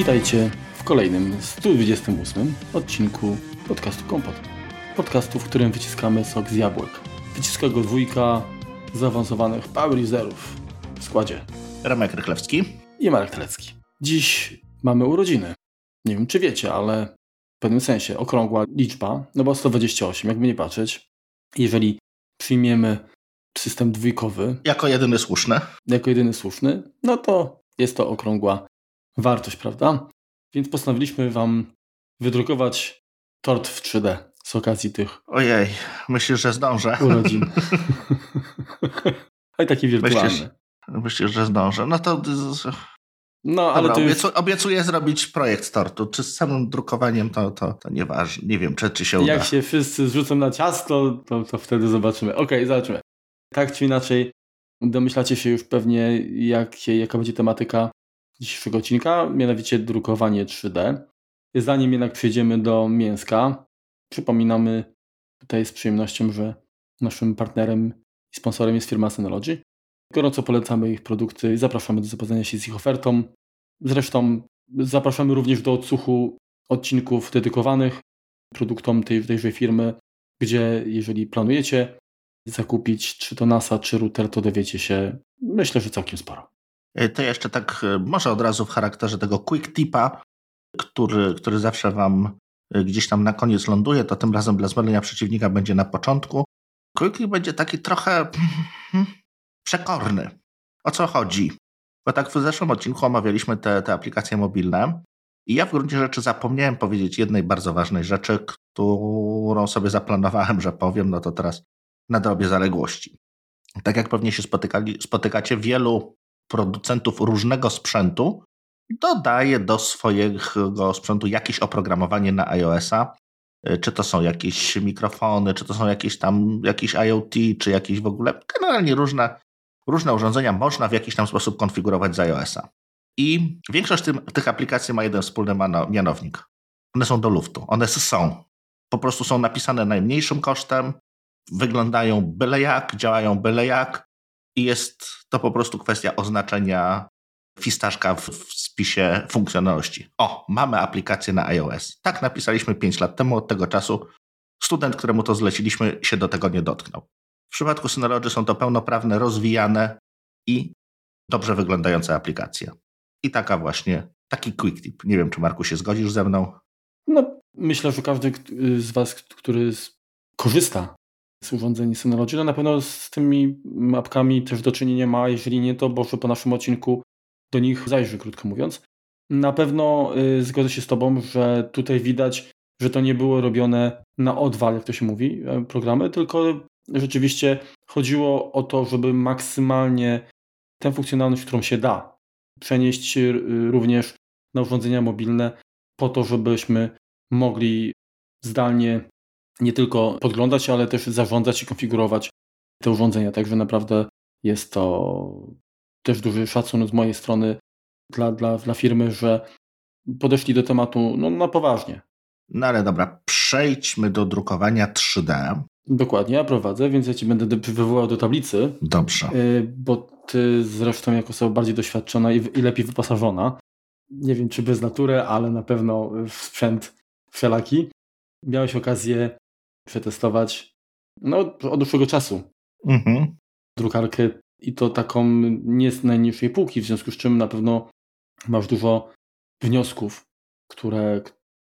Witajcie w kolejnym 128 odcinku podcastu Kompot. Podcastu, w którym wyciskamy sok z jabłek. Wyciska go dwójka zaawansowanych power userów w składzie. Remek Rychlewski i Marek Telecki. Dziś mamy urodziny. Nie wiem, czy wiecie, ale w pewnym sensie okrągła liczba, no bo 128, jakby nie patrzeć. Jeżeli przyjmiemy system dwójkowy. Jako jedyny słuszny. Jako jedyny słuszny, no to jest to okrągła wartość, prawda? Więc postanowiliśmy Wam wydrukować tort w 3D z okazji tych. Ojej, myślisz, że zdążę? Urodzin. A i taki wirtualny. Myślisz, myślisz, że zdążę? No to. No, ale Dobra, już... obiecuję zrobić projekt tortu. Czy z samym drukowaniem to, to, to nieważne. Nie wiem, czy, czy się uda. Jak się wszyscy zrzucą na ciasto, to, to wtedy zobaczymy. Okej, okay, zobaczymy. Tak czy inaczej, domyślacie się już pewnie, jak, jaka będzie tematyka dzisiejszego odcinka, mianowicie drukowanie 3D. Zanim jednak przejdziemy do mięska, przypominamy tutaj z przyjemnością, że naszym partnerem i sponsorem jest firma Synology. Gorąco polecamy ich produkty i zapraszamy do zapoznania się z ich ofertą. Zresztą zapraszamy również do odsłuchu odcinków dedykowanych produktom tej, tejże firmy, gdzie jeżeli planujecie zakupić czy to NASA, czy router, to dowiecie się, myślę, że całkiem sporo. E, to jeszcze tak e, może od razu w charakterze tego quick tipa, który, który zawsze wam e, gdzieś tam na koniec ląduje, to tym razem dla zmylenia przeciwnika będzie na początku. Quick tip będzie taki trochę przekorny. O co chodzi? Bo tak w zeszłym odcinku omawialiśmy te, te aplikacje mobilne i ja w gruncie rzeczy zapomniałem powiedzieć jednej bardzo ważnej rzeczy, którą sobie zaplanowałem, że powiem, no to teraz nadrobię zaległości. Tak jak pewnie się spotykali, spotykacie, wielu producentów różnego sprzętu dodaje do swojego sprzętu jakieś oprogramowanie na iOS-a. E, czy to są jakieś mikrofony, czy to są jakieś tam jakieś IoT, czy jakieś w ogóle, generalnie różne, różne urządzenia można w jakiś tam sposób konfigurować z iOS-a. I większość tym, tych aplikacji ma jeden wspólny mianownik. One są do luftu. One są. Po prostu są napisane najmniejszym kosztem, wyglądają byle jak, działają byle jak, i jest to po prostu kwestia oznaczenia fistaszka w, w spisie funkcjonalności. O, mamy aplikację na iOS. Tak napisaliśmy 5 lat temu, od tego czasu student, któremu to zleciliśmy, się do tego nie dotknął. W przypadku Synology są to pełnoprawne, rozwijane i dobrze wyglądające aplikacje. I taka właśnie, taki quick tip. Nie wiem, czy Marku się zgodzisz ze mną? No, myślę, że każdy z Was, który korzysta z urządzeń Synology. No na pewno z tymi mapkami też do czynienia ma, jeżeli nie to, może po naszym odcinku do nich zajrzy, krótko mówiąc. Na pewno y, zgodzę się z Tobą, że tutaj widać, że to nie było robione na odwal, jak to się mówi, e, programy, tylko rzeczywiście chodziło o to, żeby maksymalnie tę funkcjonalność, którą się da, przenieść y, również na urządzenia mobilne, po to, żebyśmy mogli zdalnie nie tylko podglądać, ale też zarządzać i konfigurować te urządzenia. Także naprawdę jest to też duży szacun z mojej strony dla, dla, dla firmy, że podeszli do tematu no, na poważnie. No ale dobra, przejdźmy do drukowania 3D. Dokładnie, ja prowadzę, więc ja Ci będę wywołał do tablicy. Dobrze. Y, bo Ty zresztą jako osoba bardziej doświadczona i, i lepiej wyposażona, nie wiem czy bez natury, ale na pewno w sprzęt wszelaki, miałeś okazję przetestować no, od dłuższego czasu mhm. drukarkę i to taką nie z najniższej półki, w związku z czym na pewno masz dużo wniosków, które,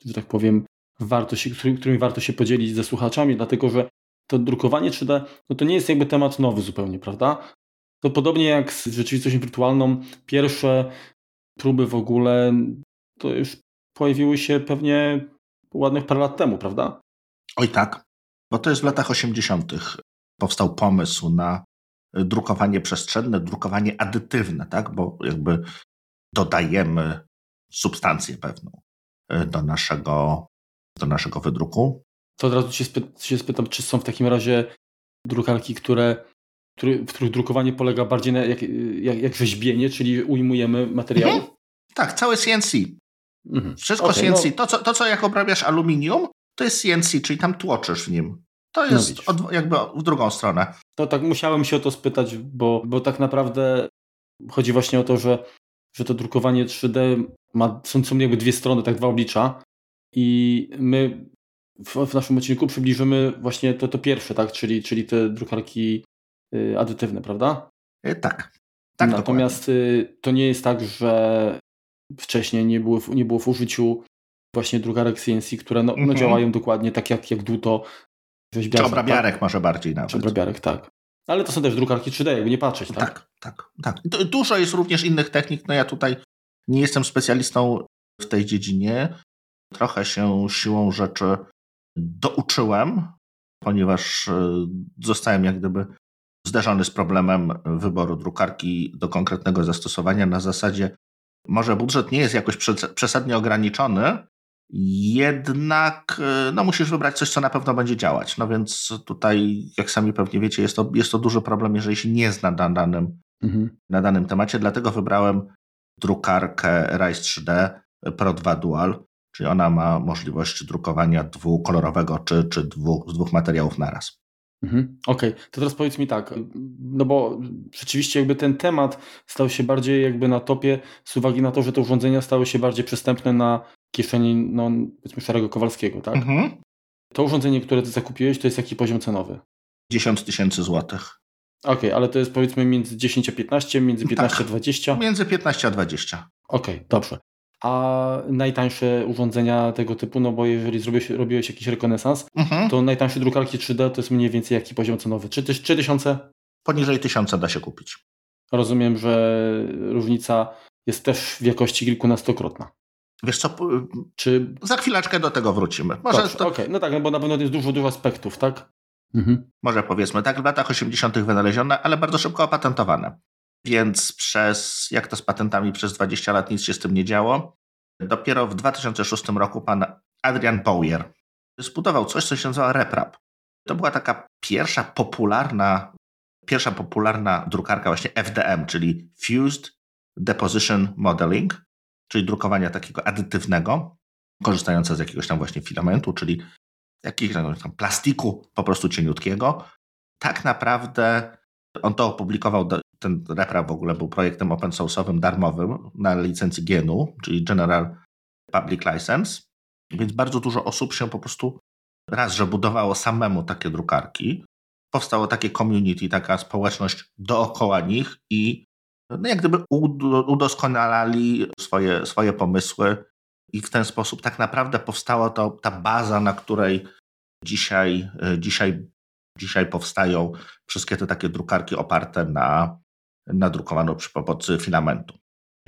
że tak powiem, warto się, którymi warto się podzielić ze słuchaczami, dlatego że to drukowanie 3D no to nie jest jakby temat nowy zupełnie, prawda? To podobnie jak z rzeczywistością wirtualną, pierwsze próby w ogóle to już pojawiły się pewnie ładnych parę lat temu, prawda? Oj tak, bo to jest w latach 80. powstał pomysł na drukowanie przestrzenne, drukowanie adytywne, tak? bo jakby dodajemy substancję pewną e, do naszego, do naszego wydruku. To od razu się, spy się spytam, czy są w takim razie drukarki, które, który, w których drukowanie polega bardziej na jak, jak, jak rzeźbienie, czyli ujmujemy materiał? Mhm. Tak, całe CNC. Mhm. Wszystko okay, CNC. No... To, co, to, co jak obrabiasz aluminium, to jest CNC, czyli tam tłoczysz w nim. To no jest no od, jakby w drugą stronę. To tak musiałem się o to spytać, bo, bo tak naprawdę chodzi właśnie o to, że, że to drukowanie 3D ma, są, są jakby dwie strony, tak dwa oblicza i my w, w naszym odcinku przybliżymy właśnie to, to pierwsze, tak, czyli, czyli te drukarki y, adytywne, prawda? Y, tak. tak Natomiast y, to nie jest tak, że wcześniej nie było, nie było w użyciu właśnie drukarek CNC, które no, no działają dokładnie tak jak, jak Duto. Czy obrabiarek tak? może bardziej nawet. Czy obrabiarek, tak. Ale to są też drukarki 3D, jakby nie patrzeć, tak? Tak, tak, tak. Dużo jest również innych technik. No ja tutaj nie jestem specjalistą w tej dziedzinie. Trochę się siłą rzeczy douczyłem, ponieważ e, zostałem jak gdyby zderzony z problemem wyboru drukarki do konkretnego zastosowania na zasadzie może budżet nie jest jakoś przesadnie ograniczony, jednak e, no, musisz wybrać coś, co na pewno będzie działać. No więc tutaj, jak sami pewnie wiecie, jest to, jest to duży problem, jeżeli się nie zna na danym, mhm. na danym temacie. Dlatego wybrałem drukarkę Rise 3D Pro 2 Dual, czyli ona ma możliwość drukowania dwukolorowego czy, czy dwóch, z dwóch materiałów naraz. Mhm. Okej, okay. to teraz powiedz mi tak, no bo rzeczywiście jakby ten temat stał się bardziej jakby na topie z uwagi na to, że te urządzenia stały się bardziej przystępne na kieszeni, no powiedzmy szarego Kowalskiego, tak? Mhm. To urządzenie, które ty zakupiłeś, to jest jaki poziom cenowy? 10 tysięcy złotych. Okej, okay, ale to jest powiedzmy między 10 a 15, między 15 tak, a 20? Między 15 a 20. Okej, okay, dobrze. A najtańsze urządzenia tego typu, no bo jeżeli zrobiłeś, robiłeś jakiś rekonesans, mhm. to najtańsze drukarki 3D to jest mniej więcej jaki poziom cenowy? Czy też 3000? Poniżej 1000 da się kupić. Rozumiem, że różnica jest też w jakości kilkunastokrotna. Wiesz co, czy... za chwileczkę do tego wrócimy. Może Dobrze, to... okay. no tak, no bo na pewno jest dużo, dużo aspektów, tak? Mhm. Może powiedzmy tak, w latach 80. wynalezione, ale bardzo szybko opatentowane. Więc przez, jak to z patentami, przez 20 lat nic się z tym nie działo. Dopiero w 2006 roku pan Adrian Bowyer zbudował coś, co się nazywa RepRap. To była taka pierwsza popularna, pierwsza popularna drukarka właśnie FDM, czyli Fused Deposition Modeling, czyli drukowania takiego adytywnego, korzystające z jakiegoś tam właśnie filamentu, czyli jakiegoś tam plastiku po prostu cieniutkiego. Tak naprawdę on to opublikował, ten repra w ogóle był projektem open source'owym darmowym na licencji GNU, czyli General Public License, więc bardzo dużo osób się po prostu raz, że budowało samemu takie drukarki, powstało takie community, taka społeczność dookoła nich i no jak gdyby udoskonalali swoje, swoje pomysły i w ten sposób tak naprawdę powstała to, ta baza, na której dzisiaj, dzisiaj, dzisiaj powstają wszystkie te takie drukarki oparte na, na przy pomocy filamentu.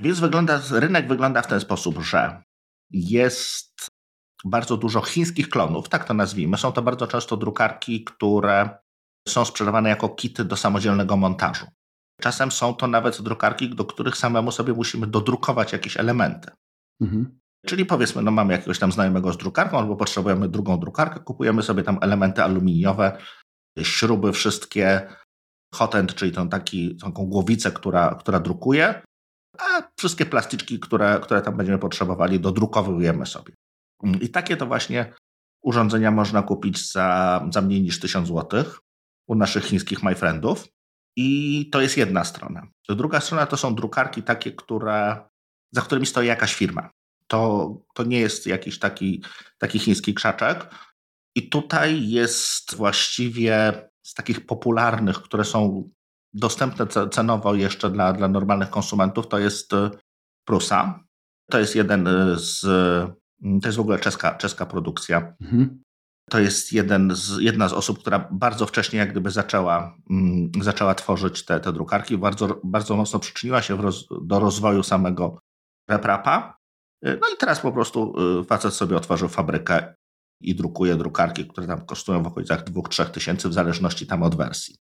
Więc wygląda, rynek wygląda w ten sposób, że jest bardzo dużo chińskich klonów, tak to nazwijmy. Są to bardzo często drukarki, które są sprzedawane jako kity do samodzielnego montażu. Czasem są to nawet drukarki, do których samemu sobie musimy dodrukować jakieś elementy. Mhm. Czyli powiedzmy, no mamy jakiegoś tam znajomego z drukarką, albo potrzebujemy drugą drukarkę, kupujemy sobie tam elementy aluminiowe, śruby wszystkie, hotend, czyli tą taki, taką głowicę, która, która drukuje, a wszystkie plastyczki, które, które tam będziemy potrzebowali, dodrukowujemy sobie. I takie to właśnie urządzenia można kupić za, za mniej niż 1000 zł u naszych chińskich myfriendów. I to jest jedna strona. Druga strona to są drukarki takie, które, za którymi stoi jakaś firma. To, to nie jest jakiś taki, taki chiński krzaczek. I tutaj jest właściwie z takich popularnych, które są dostępne cenowo jeszcze dla, dla normalnych konsumentów, to jest e, Prusa. To jest jeden z. To jest w ogóle czeska, czeska produkcja. Mhm to jest jeden z, jedna z osób, która bardzo wcześnie jak gdyby zaczęła, mm, zaczęła tworzyć te, te drukarki, bardzo, bardzo mocno przyczyniła się roz, do rozwoju samego RepRapa. Y, no i teraz po prostu y, facet sobie otworzył fabrykę i drukuje drukarki, które tam kosztują w okolicach 2-3 tysięcy w zależności tam od wersji.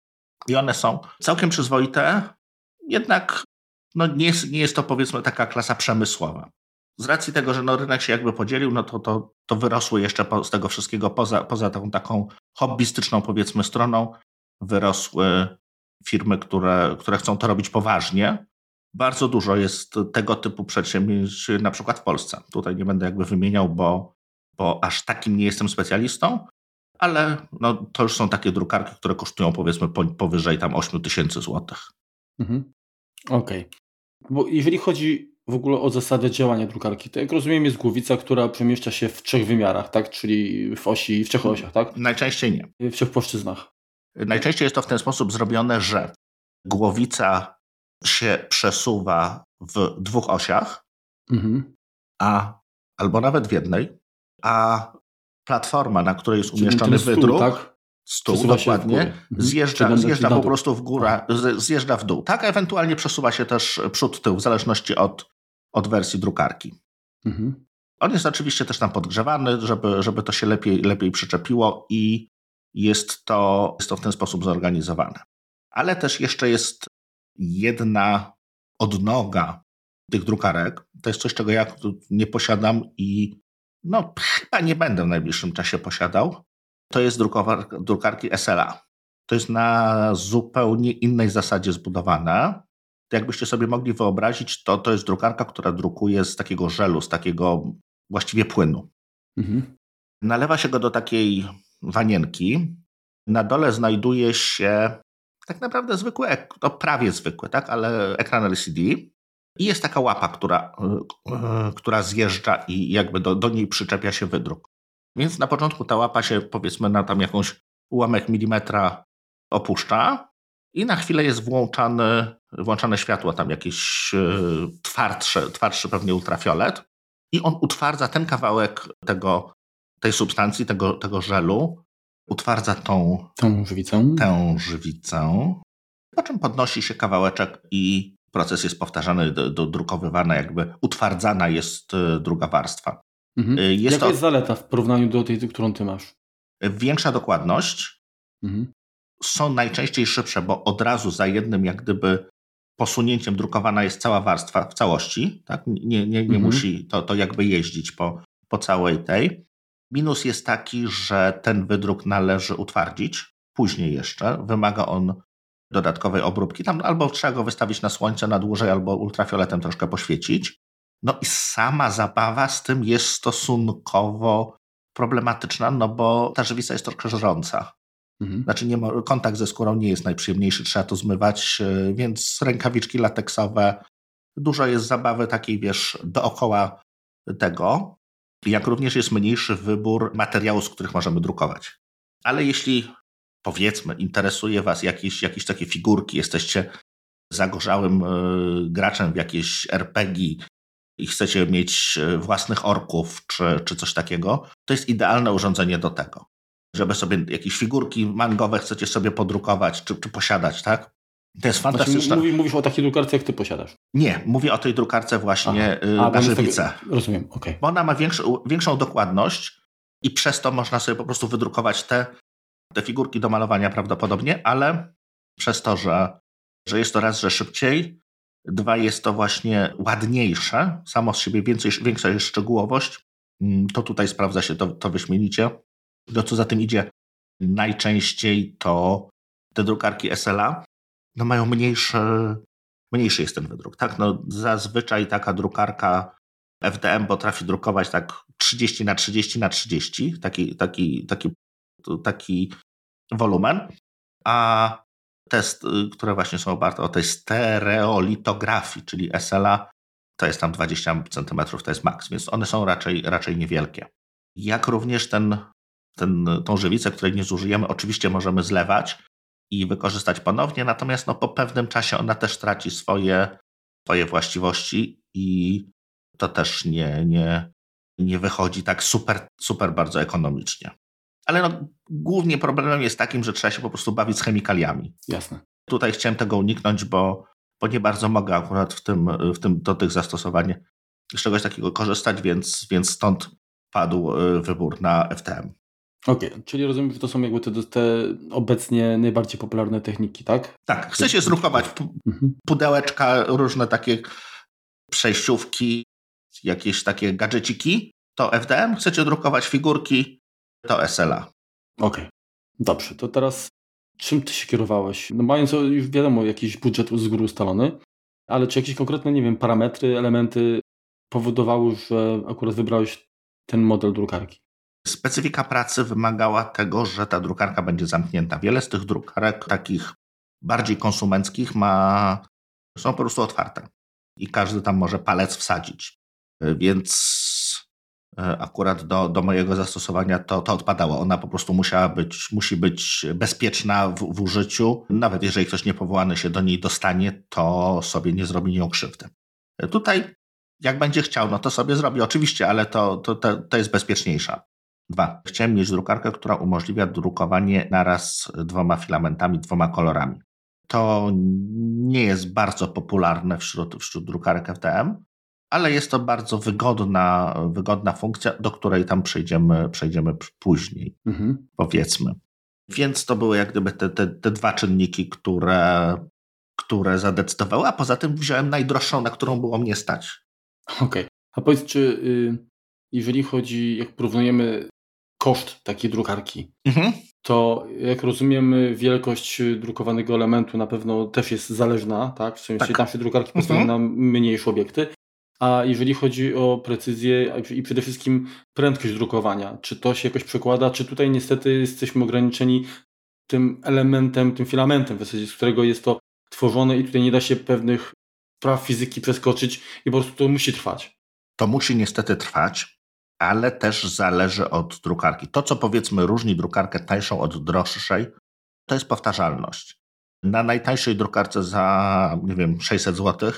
I one są całkiem przyzwoite, jednak no nie, jest, nie jest to powiedzmy taka klasa przemysłowa z racji tego, że no rynek się jakby podzielił, no to, to, to wyrosły jeszcze po, z tego wszystkiego poza, poza tą taką hobbystyczną powiedzmy stroną, wyrosły firmy, które, które chcą to robić poważnie. Bardzo dużo jest tego typu przedsięwzięć na przykład w Polsce. Tutaj nie będę jakby wymieniał, bo, bo aż takim nie jestem specjalistą, ale no, to już są takie drukarki, które kosztują powiedzmy powyżej tam 8 tysięcy złotych. Mhm. Okej. Okay. Bo jeżeli chodzi w ogóle o zasadę działania drukarki. To jak rozumiem jest głowica, która przemieszcza się w trzech wymiarach, tak? Czyli w osi, w trzech osiach, tak? Najczęściej nie. W trzech płaszczyznach. Najczęściej jest to w ten sposób zrobione, że głowica się przesuwa w dwóch osiach, mhm. a albo nawet w jednej, a platforma, na której jest umieszczony stół, wydruk, tak? stół Przesuwa dokładnie, mhm. zjeżdża, zjeżdża po prostu w górę, zjeżdża w dół. Tak, ewentualnie przesuwa się też przód, tył, w zależności od, od wersji drukarki. Mhm. On jest oczywiście też tam podgrzewany, żeby, żeby to się lepiej, lepiej przyczepiło i jest to, jest to w ten sposób zorganizowane. Ale też jeszcze jest jedna odnoga tych drukarek. To jest coś, czego ja nie posiadam i no, chyba nie będę w najbliższym czasie posiadał. To jest drukarki SLA. To jest na zupełnie innej zasadzie zbudowane. To jakbyście sobie mogli wyobrazić, to to jest drukarka, która drukuje z takiego żelu, z takiego właściwie płynu. Mhm. Nalewa się go do takiej wanienki. Na dole znajduje się tak naprawdę zwykły, no prawie zwykły, tak, ale ekran LCD. I jest taka łapa, która, e, która zjeżdża i jakby do, do niej przyczepia się wydruk. Więc na początku ta łapa się powiedzmy na tam jakąś ułamek milimetra opuszcza i na chwilę jest włączane, włączane światło, tam jakieś e, twardsze, twardszy pewnie ultrafiolet i on utwardza ten kawałek tego, tej substancji, tego, tego żelu, utwardza tą, tą żywicę. Tę żywicę, po czym podnosi się kawałeczek i proces jest powtarzany, dodrukowywany, jakby utwardzana jest e, druga warstwa. Mhm. E, jest Jaka to... jest zaleta w porównaniu do tej, którą ty masz? Większa dokładność. Mhm. Są najczęściej szybsze, bo od razu za jednym jak gdyby posunięciem drukowana jest cała warstwa w całości. Tak? Nie, nie, nie mhm. musi to, to jakby jeździć po, po całej tej. Minus jest taki, że ten wydruk należy utwardzić później jeszcze. Wymaga on dodatkowej obróbki. Tam albo trzeba go wystawić na słońce na dłużej, albo ultrafioletem troszkę poświecić. No i sama zabawa z tym jest stosunkowo problematyczna, no bo ta żywica jest troszkę żrąca. Mhm. Znaczy nie ma, kontakt ze skórą nie jest najprzyjemniejszy, trzeba to zmywać, e, więc rękawiczki lateksowe, dużo jest zabawy takiej, wiesz, dookoła tego, jak również jest mniejszy wybór materiałów, z których możemy drukować. Ale jeśli powiedzmy, interesuje Was jakieś, jakieś takie figurki, jesteście zagorzałym e, graczem w jakieś RPG i chcecie mieć e, własnych orków czy, czy coś takiego, to jest idealne urządzenie do tego. Żeby sobie jakieś figurki mangowe chcecie sobie podrukować czy, czy posiadać, tak? To jest fantastyczne. Znaczy, mówisz o takiej drukarce, jak ty posiadasz? Nie, mówię o tej drukarce właśnie Aha. A, na żywicę. Rozumiem, okej. Okay. Bo ona ma większą, większą dokładność i przez to można sobie po prostu wydrukować te te figurki do malowania prawdopodobnie, ale przez to, że, że jest to raz, że szybciej, dwa jest to właśnie ładniejsze, samo z siebie więcej, większa jest szczegółowość, mm, to tutaj sprawdza się to, to wyśmienicie. No co za tym idzie, najczęściej to te drukarki SLA no mają mniejszy, mniejszy jest ten wydruk. Tak? No, zazwyczaj taka drukarka FDM potrafi drukować tak 30 na 30 na 30, taki, taki, taki taki wolumen, a test, y, które właśnie są oparte o tej stereolitografii, czyli SLA, to jest tam 20 cm, to jest maks, więc one są raczej, raczej niewielkie. Jak również ten, ten, tą żywicę, której nie zużyjemy, oczywiście możemy zlewać i wykorzystać ponownie, natomiast no, po pewnym czasie ona też traci swoje, swoje właściwości i to też nie, nie, nie wychodzi tak super, super bardzo ekonomicznie. Ale no, głównie problemem jest takim, że trzeba się po prostu bawić z chemikaliami. Jasne. Tutaj chciałem tego uniknąć, bo, bo nie bardzo mogę akurat w tym, w tym, do tych zastosowań z czegoś takiego korzystać, więc, więc stąd padł e, wybór na FTM. Okej, okay, czyli rozumiem, że to są jakby te, te obecnie najbardziej popularne techniki, tak? Tak, chcecie zrukować mhm. pudełeczka, różne takie przejściówki, jakieś takie gadżeciki, to FDM. Chcecie drukować figurki, to SLA. Okej, okay. dobrze. To teraz czym ty się kierowałeś? No mając już wiadomo jakiś budżet z góry ustalony, ale czy jakieś konkretne, nie wiem, parametry, elementy powodowały, że akurat wybrałeś ten model drukarki? Specyfika pracy wymagała tego, że ta drukarka będzie zamknięta. Wiele z tych drukarek takich bardziej konsumenckich ma, są po prostu otwarte. i każdy tam może palec wsadzić. Więc akurat do, do mojego zastosowania to, to odpadało. Ona po prostu musiała być, musi być bezpieczna w, w użyciu. Nawet jeżeli ktoś niepowołany się do niej dostanie, to sobie nie zrobi nią krzywdy. Tutaj jak będzie chciał, no to sobie zrobi oczywiście, ale to, to, to, to jest bezpieczniejsza. Dwa. Chciałem mieć drukarkę, która umożliwia drukowanie naraz dwoma filamentami, dwoma kolorami. To nie jest bardzo popularne wśród, wśród drukarek FDM, ale jest to bardzo wygodna, wygodna funkcja, do której tam przejdziemy, przejdziemy później, mhm. powiedzmy. Więc to były jak gdyby te, te, te dwa czynniki, które, które zadecydowały, a poza tym wziąłem najdroższą, na którą było mnie stać. Okej. Okay. A powiedz, czy y, jeżeli chodzi, jak porównujemy koszt takiej drukarki, mhm. to jak rozumiemy, wielkość drukowanego elementu na pewno też jest zależna, tak? W sensie tak. nasze drukarki mhm. na mniejsze obiekty. A jeżeli chodzi o precyzję i przede wszystkim prędkość drukowania, czy to się jakoś przekłada, czy tutaj niestety jesteśmy ograniczeni tym elementem, tym filamentem, w zasadzie z którego jest to tworzone i tutaj nie da się pewnych praw fizyki przeskoczyć i po prostu to musi trwać. To musi niestety trwać, ale też zależy od drukarki. To, co powiedzmy różni drukarkę tańszą od droższej, to jest powtarzalność. Na najtańszej drukarce za, nie wiem, 600 zł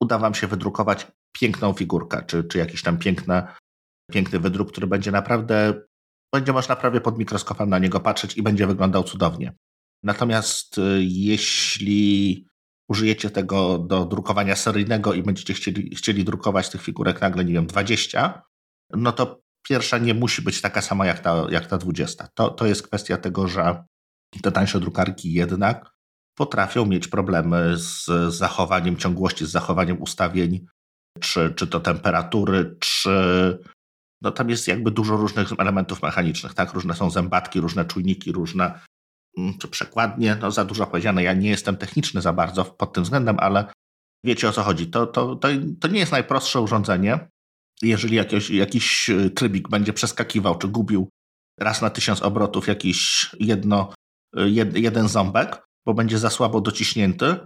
uda Wam się wydrukować piękną figurkę, czy, czy jakiś tam piękne, piękny wydruk, który będzie naprawdę, będzie można prawie pod mikroskopem na niego patrzeć i będzie wyglądał cudownie. Natomiast y, jeśli użyjecie tego do drukowania seryjnego i będziecie chcieli, chcieli drukować tych figurek nagle, nie wiem, 20, no to pierwsza nie musi być taka sama jak ta, jak ta 20. To, to jest kwestia tego, że te tańsze drukarki jednak potrafią mieć problemy z zachowaniem ciągłości, z zachowaniem ustawień, czy, czy to temperatury, czy no tam jest jakby dużo różnych elementów mechanicznych, tak? Różne są zębatki, różne czujniki, różne mm, czy przekładnie, no za dużo powiedziane. Ja nie jestem techniczny za bardzo pod tym względem, ale wiecie o co chodzi. To, to, to, to nie jest najprostsze urządzenie. Jeżeli jakiś, jakiś trybik będzie przeskakiwał, czy gubił raz na tysiąc obrotów jakiś jedno, jed, jeden ząbek, bo będzie za słabo dociśnięty,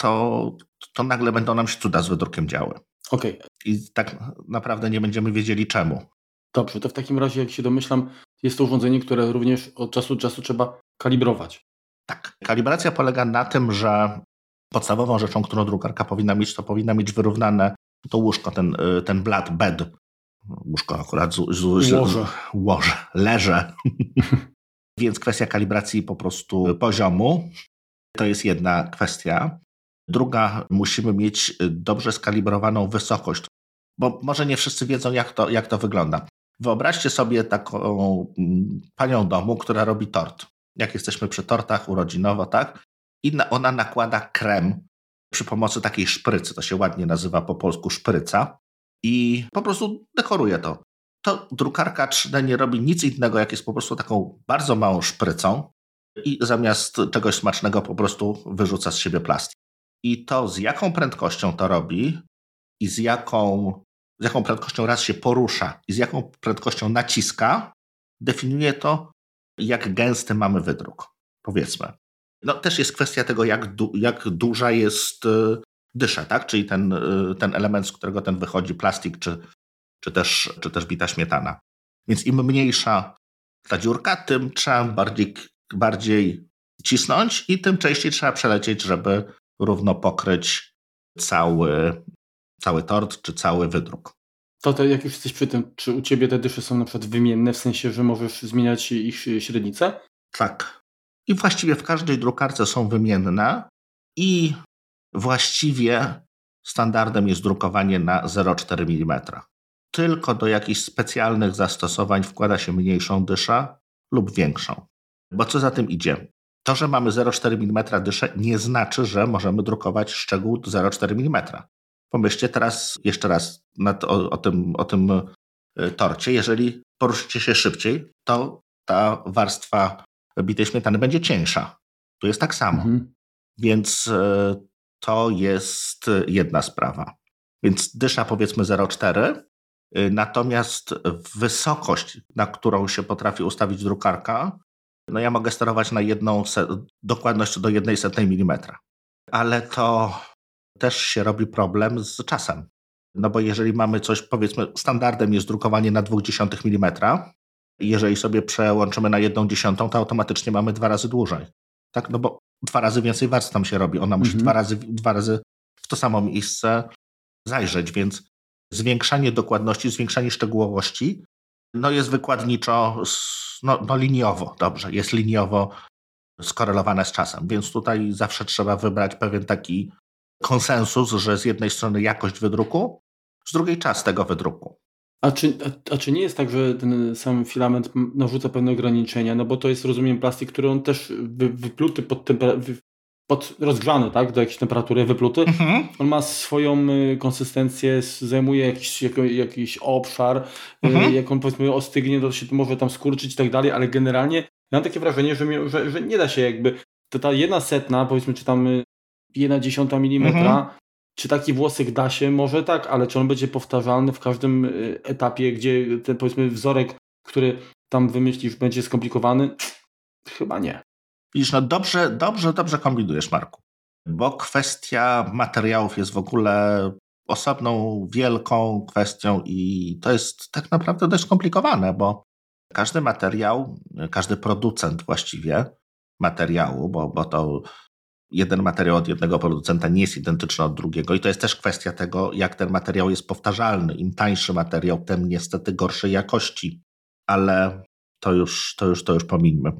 to, to nagle będą nam się cuda z wydrukiem działy. Okej. Okay. I tak naprawdę nie będziemy wiedzieli czemu. Dobrze, to w takim razie, jak się domyślam, jest to urządzenie, które również od czasu do czasu trzeba kalibrować. Tak. Kalibracja polega na tym, że podstawową rzeczą, którą drukarka powinna mieć, to powinna mieć wyrównane to łóżko, ten, y, ten blat bed. Łóżko akurat z, z, z, łoże. łoże, leże. Więc kwestia kalibracji po prostu poziomu to jest jedna kwestia. Druga, musimy mieć dobrze skalibrowaną wysokość, bo może nie wszyscy wiedzą, jak to, jak to wygląda. Wyobraźcie sobie taką mm, panią domu, która robi tort. Jak jesteśmy przy tortach urodzinowo, tak? I ona nakłada krem przy pomocy takiej szprycy, to się ładnie nazywa po polsku szpryca, i po prostu dekoruje to to drukarka 3D nie robi nic innego, jak jest po prostu taką bardzo małą szprycą i zamiast czegoś smacznego po prostu wyrzuca z siebie plastik. I to z jaką prędkością to robi i z jaką, z jaką prędkością raz się porusza i z jaką prędkością naciska, definiuje to, jak gęsty mamy wydruk, powiedzmy. No też jest kwestia tego, jak, du jak duża jest y, dysza, tak? czyli ten, y, ten element, z którego ten wychodzi, plastik czy, czy też, czy też bita śmietana. Więc im mniejsza ta dziurka, tym trzeba bardziej, bardziej cisnąć i tym częściej trzeba przelecieć, żeby równo pokryć cały, cały tort czy cały wydruk. To, to jak już jesteś przy tym, czy u Ciebie te dysze są na przykład wymienne, w sensie, że możesz zmieniać ich średnicę? Tak. I właściwie w każdej drukarce są wymienne i właściwie standardem jest drukowanie na 0,4 mm tylko do jakichś specjalnych zastosowań wkłada się mniejszą dyszę lub większą. Bo co za tym idzie? To, że mamy 0,4 mm dyszę nie znaczy, że możemy drukować szczegół 0,4 mm. Pomyślcie teraz jeszcze raz nad, o, o, tym, o tym e, torcie. Jeżeli poruszycie się szybciej, to ta warstwa bitej śmietany będzie cieńsza. Tu jest tak samo. Mhm. Więc e, to jest jedna sprawa. Więc dysza powiedzmy 0,4 Y, natomiast wysokość, na którą się potrafi ustawić drukarka, no ja mogę sterować na jedną, dokładność do jednej setnej milimetra. Ale to też się robi problem z czasem. No bo jeżeli mamy coś, powiedzmy, standardem jest drukowanie na 0,2 mm, jeżeli sobie przełączymy na 1 dziesiątą, to automatycznie mamy dwa razy dłużej. Tak? No bo dwa razy więcej warstw tam się robi. Ona musi mhm. dwa, razy, dwa razy w to samo miejsce zajrzeć, więc zwiększanie dokładności, zwiększanie szczegółowości no jest wykładniczo, no, no liniowo, dobrze, jest liniowo skorelowane z czasem, więc tutaj zawsze trzeba wybrać pewien taki konsensus, że z jednej strony jakość wydruku, z drugiej czas tego wydruku. A czy, a, a, czy nie jest tak, że ten sam filament narzuca pewne ograniczenia? No bo to jest, rozumiem, plastik, który on też wy, wypluty pod, temper- pod rozgrzany, tak, do jakiejś temperatury wypluty. Mhm. On ma swoją y, konsystencję, zajmuje jakiś, jak, jakiś obszar, y, mhm. jak on powiedzmy ostygnie, to się może tam skurczyć i tak dalej, ale generalnie mam takie wrażenie, że, że, że nie da się jakby, to ta jedna setna, powiedzmy, czy tam y, jedna dziesiąta milimetra, mhm. Czy taki włosek da się? Może tak, ale czy on będzie powtarzalny w każdym etapie, gdzie ten powiedzmy wzorek, który tam wymyślisz, będzie skomplikowany? Chyba nie. Widzisz, no dobrze, dobrze, dobrze kombinujesz, Marku. Bo kwestia materiałów jest w ogóle osobną, wielką kwestią i to jest tak naprawdę dość skomplikowane, bo każdy materiał, każdy producent właściwie materiału, bo, bo to jeden materiał od jednego producenta nie jest identyczny od drugiego i to jest też kwestia tego, jak ten materiał jest powtarzalny. Im tańszy materiał, tym niestety gorszej jakości, ale to już, to już, to już pomińmy.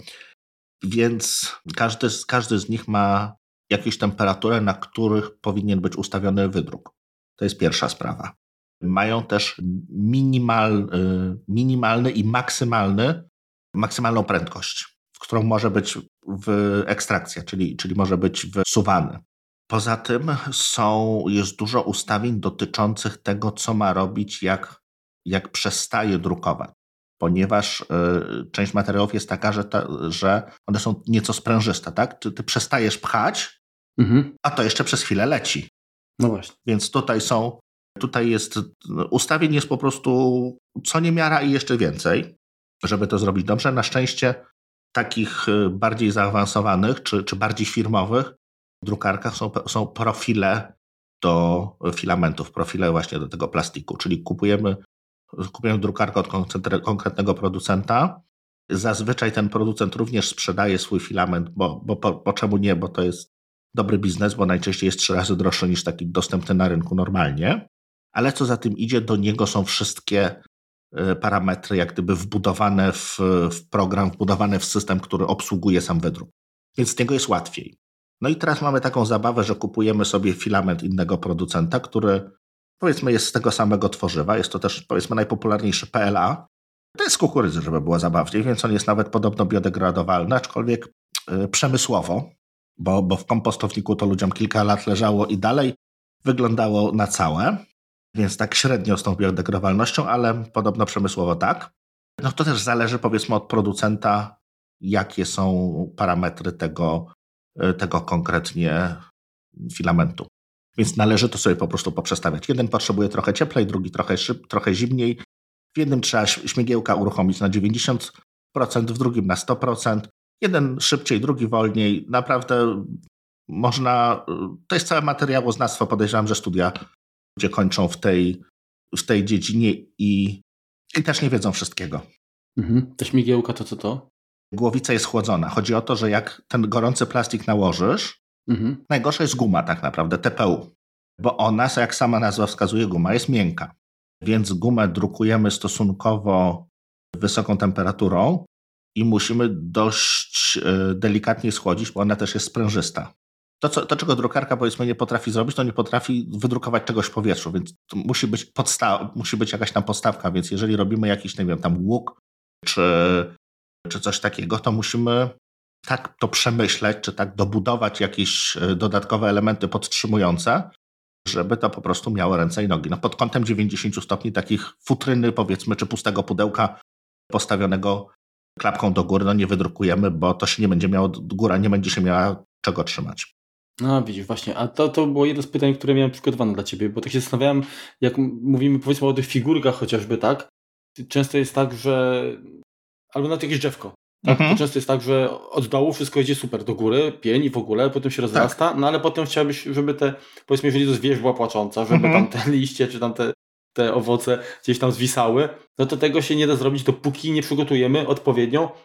Więc każdy, każdy z nich ma jakąś temperaturę, na których powinien być ustawiony wydruk. To jest pierwsza sprawa. Mają też minimal, y, minimalny i maksymalny, maksymalną prędkość, w którą może być w ekstrakcja, czyli, czyli może być wsuwany. Poza tym są, jest dużo ustawień dotyczących tego, co ma robić, jak, jak przestaje drukować ponieważ y, część materiałów jest taka, że, ta, że one są nieco sprężyste, tak? Ty, ty przestajesz pchać, mhm. a to jeszcze przez chwilę leci. No właśnie. Więc tutaj są, tutaj jest, ustawień jest po prostu co niemiara i jeszcze więcej, żeby to zrobić dobrze. Na szczęście takich y, bardziej zaawansowanych, czy, czy bardziej firmowych drukarkach są, są profile do filamentów, profile właśnie do tego plastiku, czyli kupujemy kupują drukarkę od konkretnego producenta. Zazwyczaj ten producent również sprzedaje swój filament, bo, bo po, po czemu nie, bo to jest dobry biznes, bo najczęściej jest trzy razy droższy niż taki dostępny na rynku normalnie. Ale co za tym idzie, do niego są wszystkie parametry jak gdyby wbudowane w, w program, wbudowane w system, który obsługuje sam wydruk. Więc z niego jest łatwiej. No i teraz mamy taką zabawę, że kupujemy sobie filament innego producenta, który powiedzmy jest z tego samego tworzywa, jest to też powiedzmy najpopularniejszy PLA. To jest kukurydzy, żeby było zabawniej, więc on jest nawet podobno biodegradowalny, aczkolwiek yy, przemysłowo, bo, bo w kompostowniku to ludziom kilka lat leżało i dalej wyglądało na całe, więc tak średnio z tą biodegradowalnością, ale podobno przemysłowo tak. No to też zależy powiedzmy od producenta, jakie są parametry tego, y, tego konkretnie filamentu. Więc należy to sobie po prostu poprzestawiać. Jeden potrzebuje trochę cieplej, drugi trochę, szyb, trochę zimniej. W jednym trzeba śmigiełka uruchomić na 90%, w drugim na 100%. Jeden szybciej, drugi wolniej. Naprawdę można. To jest całe materiałoznawstwo. Podejrzewam, że studia ludzie kończą w tej, w tej dziedzinie i, i też nie wiedzą wszystkiego. Mhm. Ta śmigiełka to co to? Głowica jest chłodzona. Chodzi o to, że jak ten gorący plastik nałożysz, Mhm. Najgorsza jest guma tak naprawdę, TPU, bo ona, jak sama nazwa wskazuje, guma jest miękka. Więc gumę drukujemy stosunkowo wysoką temperaturą i musimy dość e, delikatnie schłodzić, bo ona też jest sprężysta. To, co, to, czego drukarka powiedzmy nie potrafi zrobić, to nie potrafi wydrukować czegoś w powietrzu, więc musi być, podsta- musi być jakaś tam podstawka, więc jeżeli robimy jakiś, nie wiem, tam łuk czy, czy coś takiego, to musimy tak to przemyśleć, czy tak dobudować jakieś e, dodatkowe elementy podtrzymujące, żeby to po prostu miało ręce i nogi. No pod kątem 90 stopni takich futryny powiedzmy, czy pustego pudełka postawionego klapką do góry, no nie wydrukujemy, bo to się nie będzie miało, góra nie będzie się miała czego trzymać. No widzisz, właśnie, a to, to było jedno z pytań, które miałem przygotowane dla Ciebie, bo tak się zastanawiałem, jak mówimy powiedzmy o tych figurkach chociażby, tak? Często jest tak, że albo na jakieś drzewko, Tak? Mhm. To często jest tak, że od dołu wszystko idzie super do góry, pień i w ogóle, potem się rozrasta, no ale potem chciałbyś, żeby te, powiedzmy, jeżeli to jest była płacząca, żeby Mhm. tam te liście, czy tam te, te owoce gdzieś tam zwisały, no to tego się nie da zrobić, dopóki nie przygotujemy odpowiednio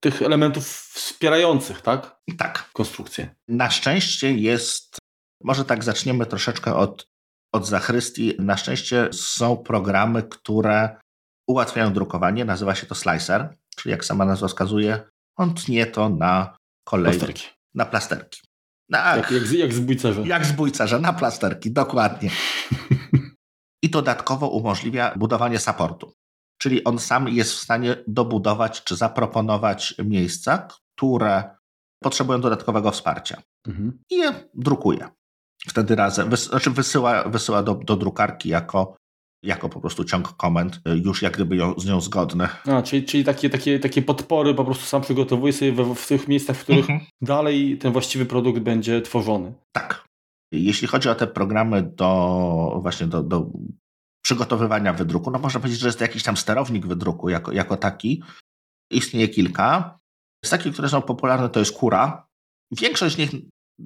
tych elementów wspierających, tak? Tak. Konstrukcję. Na szczęście jest, może tak zaczniemy troszeczkę od, od zachrystii. Na szczęście są programy, które ułatwiają drukowanie. Nazywa się to Slicer, czyli jak sama nazwa wskazuje, on tnie to na kolej, Plasterki. na plasterki. Na, Jak, jak, z- jak z bójcerza. jak z bójcerza, na plasterki, dokładnie. I dodatkowo umożliwia budowanie supportu. Czyli on sam jest w stanie dobudować czy zaproponować miejsca, które potrzebują dodatkowego wsparcia. Mhm. I je drukuje. Wtedy razem, wys, znaczy wysyła, wysyła do, do drukarki jako, jako po prostu ciąg komend, y, już jak gdyby ją, z nią zgodny. A, czyli, czyli takie, takie, takie podpory po prostu sam przygotowuje sobie we, w tych miejscach, w których Mhm. dalej ten właściwy produkt będzie tworzony. Tak. Jeśli chodzi o te programy do właśnie do, do przygotowywania wydruku, no można powiedzieć, że jest to jakiś tam sterownik wydruku jako, jako taki. Istnieje kilka. Z takich, które są popularne, to jest Kura. Większość z nich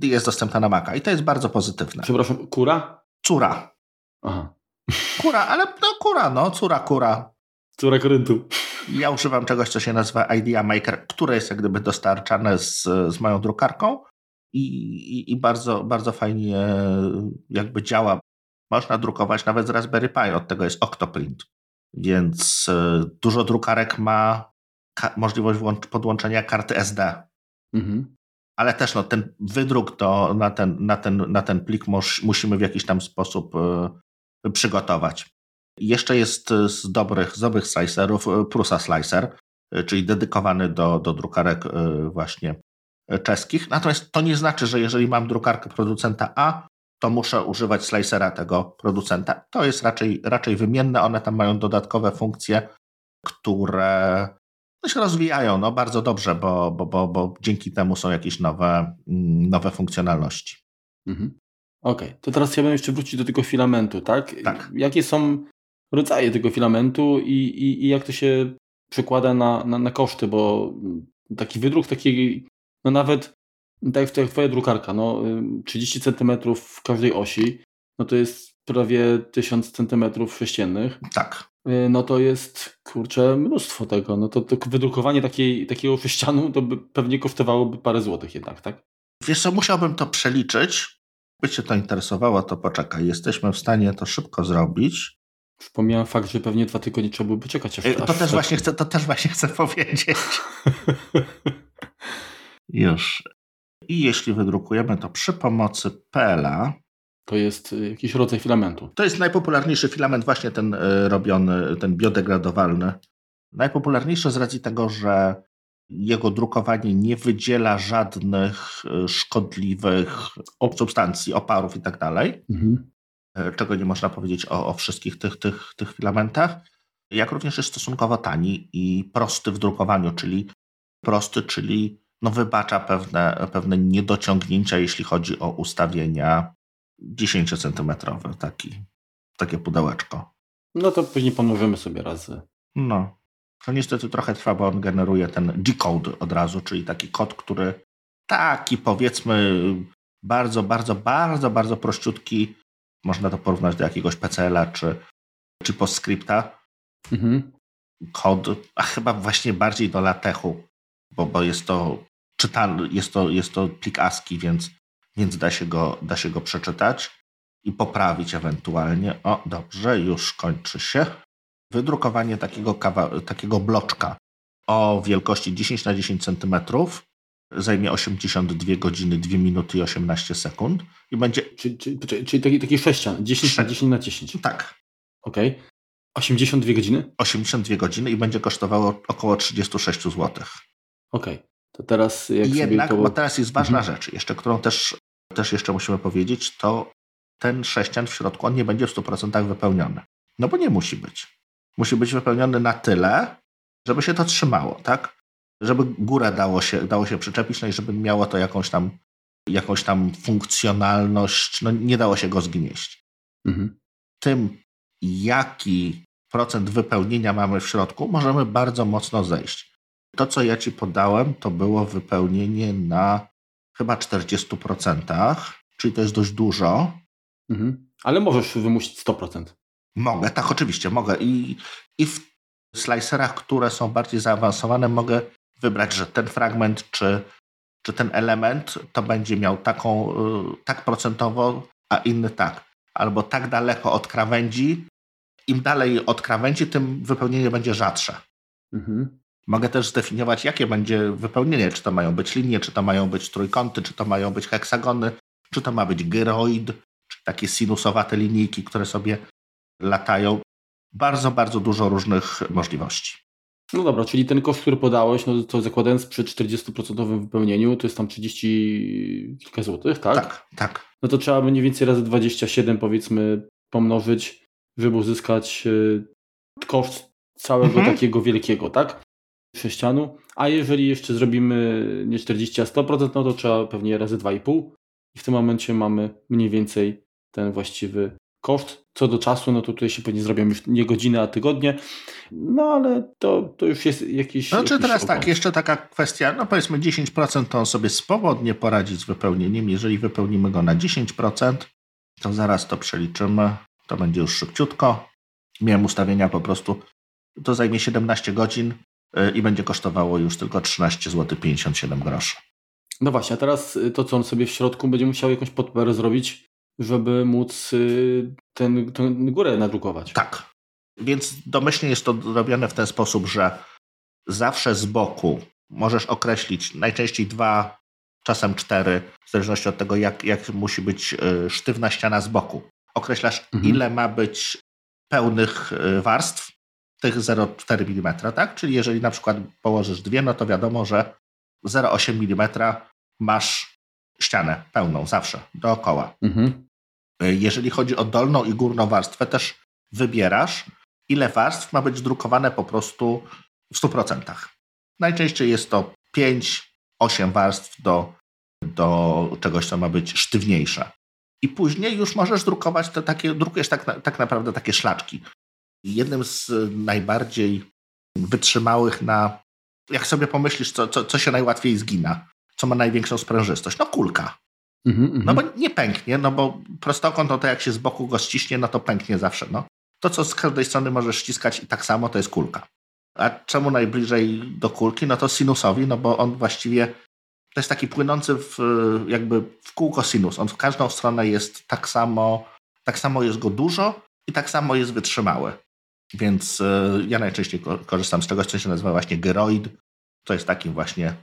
jest dostępna na Maca i to jest bardzo pozytywne. Przepraszam, kura? Cura. Aha. Kura, ale no kura, no, cura, kura. Cura koryntu. Ja używam czegoś, co się nazywa Idea Maker, które jest jak gdyby dostarczane z, z moją drukarką i, i, i bardzo, bardzo fajnie jakby działa. Można drukować nawet z Raspberry Pi, od tego jest Octoprint. Więc e, dużo drukarek ma możliwość podłączenia karty SD. Mhm. Ale też no, ten wydruk to na, ten, na, ten, na ten plik mus, musimy w jakiś tam sposób e, przygotować. Jeszcze jest e, z dobrych, z dobrych slicerów Prusa Slicer, czyli dedykowany do, do drukarek właśnie czeskich. Natomiast to nie znaczy, że jeżeli mam drukarkę producenta A, to muszę używać slicera tego producenta. To jest raczej, raczej wymienne. One tam mają dodatkowe funkcje, które no, się rozwijają no, bardzo dobrze, bo, bo, bo, bo dzięki temu są jakieś nowe, mm, nowe funkcjonalności. Mhm. Okej, to teraz chciałbym jeszcze wrócić do tego filamentu, tak? Tak. Jakie są rodzaje tego filamentu i, i, i jak to się przekłada na, na, na koszty, bo taki wydruk taki, no nawet tak jak twoja drukarka, no ym, 30 cm w każdej osi, no to jest prawie 1000 cm sześciennych. Tak. Y, no to jest, kurczę, mnóstwo tego. No to, to wydrukowanie takiej, takiego sześcianu to by pewnie kosztowałoby parę złotych jednak, tak? Wiesz co, musiałbym to przeliczyć. By Cię to interesowało, to poczekaj. Jesteśmy w stanie to szybko zrobić. Przypomniałem fakt, że pewnie dwa tygodnie trzeba byłoby czekać. Aż, E, To aż też, właśnie chcę, to też właśnie chcę powiedzieć. Już. I jeśli wydrukujemy to przy pomocy PLA, To jest y, jakiś rodzaj filamentu. to jest najpopularniejszy filament, właśnie ten e, robiony, ten biodegradowalny. Najpopularniejszy z racji tego, że jego drukowanie nie wydziela żadnych e, szkodliwych substancji, oparów i tak dalej. Mhm. e, czego nie można powiedzieć o, o wszystkich tych, tych, tych filamentach, jak również jest stosunkowo tani i prosty w drukowaniu, czyli prosty, czyli no wybacza pewne, pewne niedociągnięcia, jeśli chodzi o ustawienia 10 cm, taki, takie pudełeczko. No to później pomnożymy sobie razy. No, to niestety trochę trwa, bo on generuje ten G-code od razu, czyli taki kod, który taki powiedzmy bardzo, bardzo, bardzo, bardzo prościutki, można to porównać do jakiegoś PCL-a czy, czy PostScripta, Mhm. kod, a chyba właśnie bardziej do latechu, bo, bo jest to czytalny, jest to, jest to plik ASCII, więc, więc da, się go, da się go przeczytać i poprawić ewentualnie. O, dobrze, już kończy się. Wydrukowanie takiego, kawa, takiego bloczka o wielkości 10 na 10 cm zajmie 82 godziny, 2 minuty i 18 sekund i będzie, Czyli, czyli, czyli, taki, taki sześcian, 10 na Sze- 10 na 10. tak, Okej. 82 godziny? 82 godziny i będzie kosztowało około 36 zł. Okej. To teraz jak I jednak, to... bo teraz jest ważna Mhm. rzecz, jeszcze, którą też, też jeszcze musimy powiedzieć, to ten sześcian w środku, on nie będzie w 100% wypełniony. No bo nie musi być. Musi być wypełniony na tyle, żeby się to trzymało, tak? Żeby górę dało się, dało się przyczepić, no i żeby miało to jakąś tam, jakąś tam funkcjonalność, no nie dało się go zgnieść. Mhm. Tym, jaki procent wypełnienia mamy w środku, możemy bardzo mocno zejść. To, co ja ci podałem, to było wypełnienie na chyba 40%, czyli to jest dość dużo. Mhm. Ale możesz wymusić 100%. Mogę, tak, oczywiście, mogę. I, I w slicerach, które są bardziej zaawansowane, mogę wybrać, że ten fragment czy, czy ten element to będzie miał taką, y, tak procentowo, a inny tak. Albo tak daleko od krawędzi. Im dalej od krawędzi, tym wypełnienie będzie rzadsze. Mhm. Mogę też zdefiniować, jakie będzie wypełnienie. Czy to mają być linie, czy to mają być trójkąty, czy to mają być heksagony, czy to ma być gyroid, czy takie sinusowate linijki, które sobie latają. Bardzo, bardzo dużo różnych możliwości. No dobra, czyli ten koszt, który podałeś, no to zakładając przy 40% wypełnieniu, to jest tam 30 kilka złotych, tak? Tak, tak. No to trzeba mniej więcej razy 27 powiedzmy pomnożyć, żeby uzyskać e, koszt całego mhm. takiego wielkiego, tak? Sześcianu. A jeżeli jeszcze zrobimy nie 40, a 100%, no to trzeba pewnie razy 2,5 i w tym momencie mamy mniej więcej ten właściwy koszt. Co do czasu, no to tutaj się pewnie zrobią już nie godziny, a tygodnie. No ale to, to już jest jakiś. Znaczy jakiś teraz tak, jeszcze taka kwestia, no powiedzmy 10% to on sobie swobodnie poradzi z wypełnieniem. Jeżeli wypełnimy go na 10%, to zaraz to przeliczymy. To będzie już szybciutko. Miałem ustawienia po prostu. To zajmie 17 godzin i będzie kosztowało już tylko 13 zł 57 groszy. No właśnie, a teraz to, co on sobie w środku będzie musiał jakąś podporę zrobić, żeby móc y, ten, tę górę nadrukować. Tak. Więc domyślnie jest to robione w ten sposób, że zawsze z boku możesz określić najczęściej dwa, czasem cztery, w zależności od tego, jak, jak musi być y, sztywna ściana z boku. Określasz, mhm. ile ma być pełnych y, warstw, tych 0,4 mm, tak? Czyli jeżeli na przykład położysz dwie, no to wiadomo, że 0,8 mm masz ścianę pełną zawsze, dookoła. Mhm. Jeżeli chodzi o dolną i górną warstwę, też wybierasz, ile warstw ma być drukowane po prostu w 100%. Najczęściej jest to 5-8 warstw do, do czegoś, co ma być sztywniejsze. I później już możesz drukować te takie, drukujesz tak, tak naprawdę takie szlaczki. Jednym z najbardziej wytrzymałych na, jak sobie pomyślisz, co, co, co się najłatwiej zgina, co ma największą sprężystość, no kulka. Mm-hmm. No bo nie pęknie, no bo prostokąt, no to jak się z boku go ściśnie, no to pęknie zawsze. No. To, co z każdej strony możesz ściskać i tak samo, to jest kulka. A czemu najbliżej do kulki? No to sinusowi, no bo on właściwie to jest taki płynący w, jakby w kółko sinus. On w każdą stronę jest tak samo, tak samo jest go dużo i tak samo jest wytrzymały. Więc y, ja najczęściej korzystam z czegoś, co się nazywa właśnie geroid. To jest takim właśnie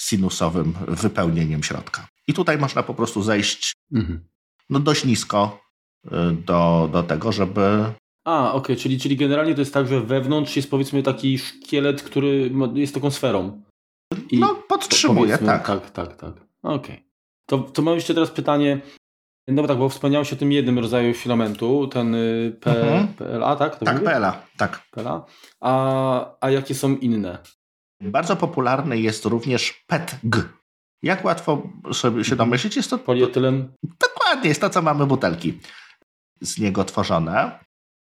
sinusowym wypełnieniem środka. I tutaj można po prostu zejść mhm. no, dość nisko y, do, do tego, żeby. A, okej, okay. czyli, czyli generalnie to jest tak, że wewnątrz jest powiedzmy taki szkielet, który jest taką sferą. I no, podtrzymuje, tak. Tak, tak, tak. Okej. Okay. To, to mam jeszcze teraz pytanie. No bo tak, bo wspomniałeś o tym jednym rodzaju filamentu, ten y, P, mhm. PLA, tak? To tak, PLA, tak. PLA. A, a jakie są inne? Bardzo popularny jest również PETG. Jak łatwo sobie się domyślić, jest to... Polietylen? Dokładnie, jest to, co mamy butelki z niego tworzone.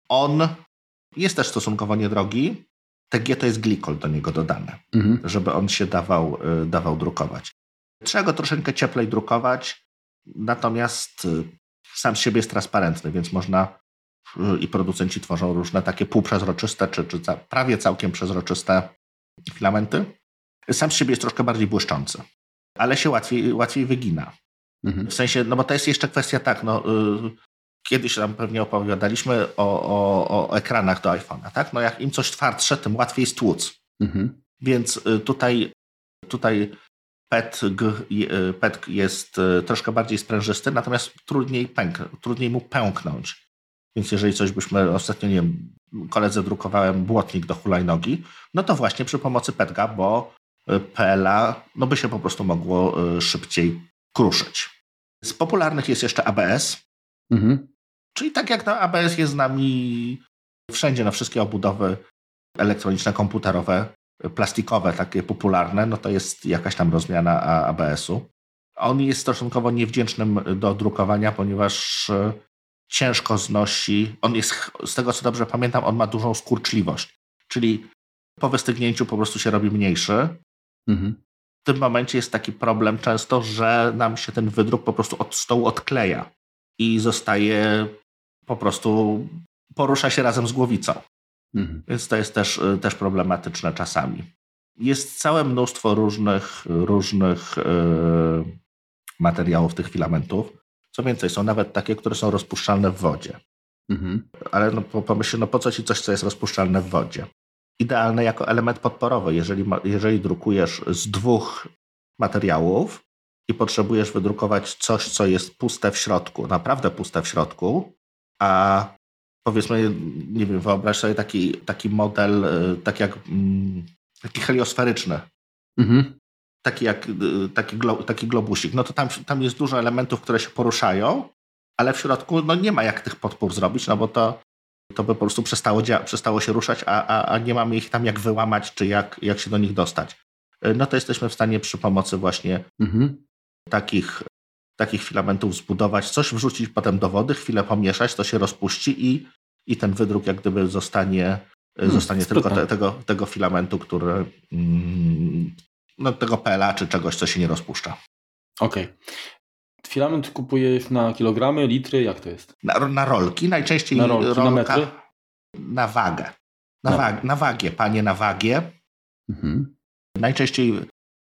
On jest też stosunkowo niedrogi. TG to jest glikol do niego dodany, mhm. żeby on się dawał, y, dawał drukować. Trzeba go troszeczkę cieplej drukować, natomiast y, sam z siebie jest transparentny, więc można y, i producenci tworzą różne takie półprzezroczyste, czy, czy prawie całkiem przezroczyste filamenty. Sam z siebie jest troszkę bardziej błyszczący, ale się łatwiej, łatwiej wygina. Mhm. W sensie, no bo to jest jeszcze kwestia tak, no y, kiedyś tam pewnie opowiadaliśmy o, o, o ekranach do iPhone'a, tak? No jak im coś twardsze, tym łatwiej stłuc. Mhm. Więc tutaj, tutaj PETG, y, PETG jest troszkę bardziej sprężysty, natomiast trudniej, pęk, trudniej mu pęknąć. Więc jeżeli coś byśmy ostatnio, nie wiem, koledze drukowałem błotnik do hulajnogi, no to właśnie przy pomocy PETGA, bo y, PLA no by się po prostu mogło szybciej kruszyć. Z popularnych jest jeszcze ABS, mhm. czyli tak jak no, ABS jest z nami wszędzie, na wszystkie obudowy elektroniczne, komputerowe, plastikowe, takie popularne, no to jest jakaś tam rozmiana ABS-u. On jest stosunkowo niewdzięcznym do drukowania, ponieważ y, ciężko znosi. On jest, z tego co dobrze pamiętam, on ma dużą skurczliwość. Czyli po wystygnięciu po prostu się robi mniejszy. Mhm. W tym momencie jest taki problem często, że nam się ten wydruk po prostu od stołu odkleja i zostaje po prostu, porusza się razem z głowicą. Mhm. Więc to jest też, też problematyczne czasami. Jest całe mnóstwo różnych, różnych yy, materiałów tych filamentów. Co więcej, są nawet takie, które są rozpuszczalne w wodzie. Mhm. Ale no, pomyśl, no po co ci coś, co jest rozpuszczalne w wodzie? Idealne jako element podporowy. Jeżeli, jeżeli drukujesz z dwóch materiałów i potrzebujesz wydrukować coś, co jest puste w środku, naprawdę puste w środku, a powiedzmy, nie wiem, wyobraź sobie taki, taki model, y, tak jak mm, taki heliosferyczny. Mhm. Taki jak y, taki, glo, taki globusik. No to tam, tam jest dużo elementów, które się poruszają, ale w środku no nie ma jak tych podpór zrobić, no bo to, to by po prostu przestało, przestało się ruszać, a, a, a nie mamy ich tam jak wyłamać, czy jak, jak się do nich dostać. Y, no to jesteśmy w stanie przy pomocy właśnie mhm. takich, takich filamentów zbudować, coś wrzucić potem do wody, chwilę pomieszać, to się rozpuści i, i ten wydruk jak gdyby zostanie, y, hmm, zostanie tylko te, tego, tego filamentu, który mm, no, tego pela czy czegoś, co się nie rozpuszcza. Okej. Okay. Filament kupujesz na kilogramy, litry, jak to jest? Na, na rolki, najczęściej na rolki, rolka, na metry? Na wagę. Na, na. Wag, na wagie, panie, na wagie. Mhm. Najczęściej,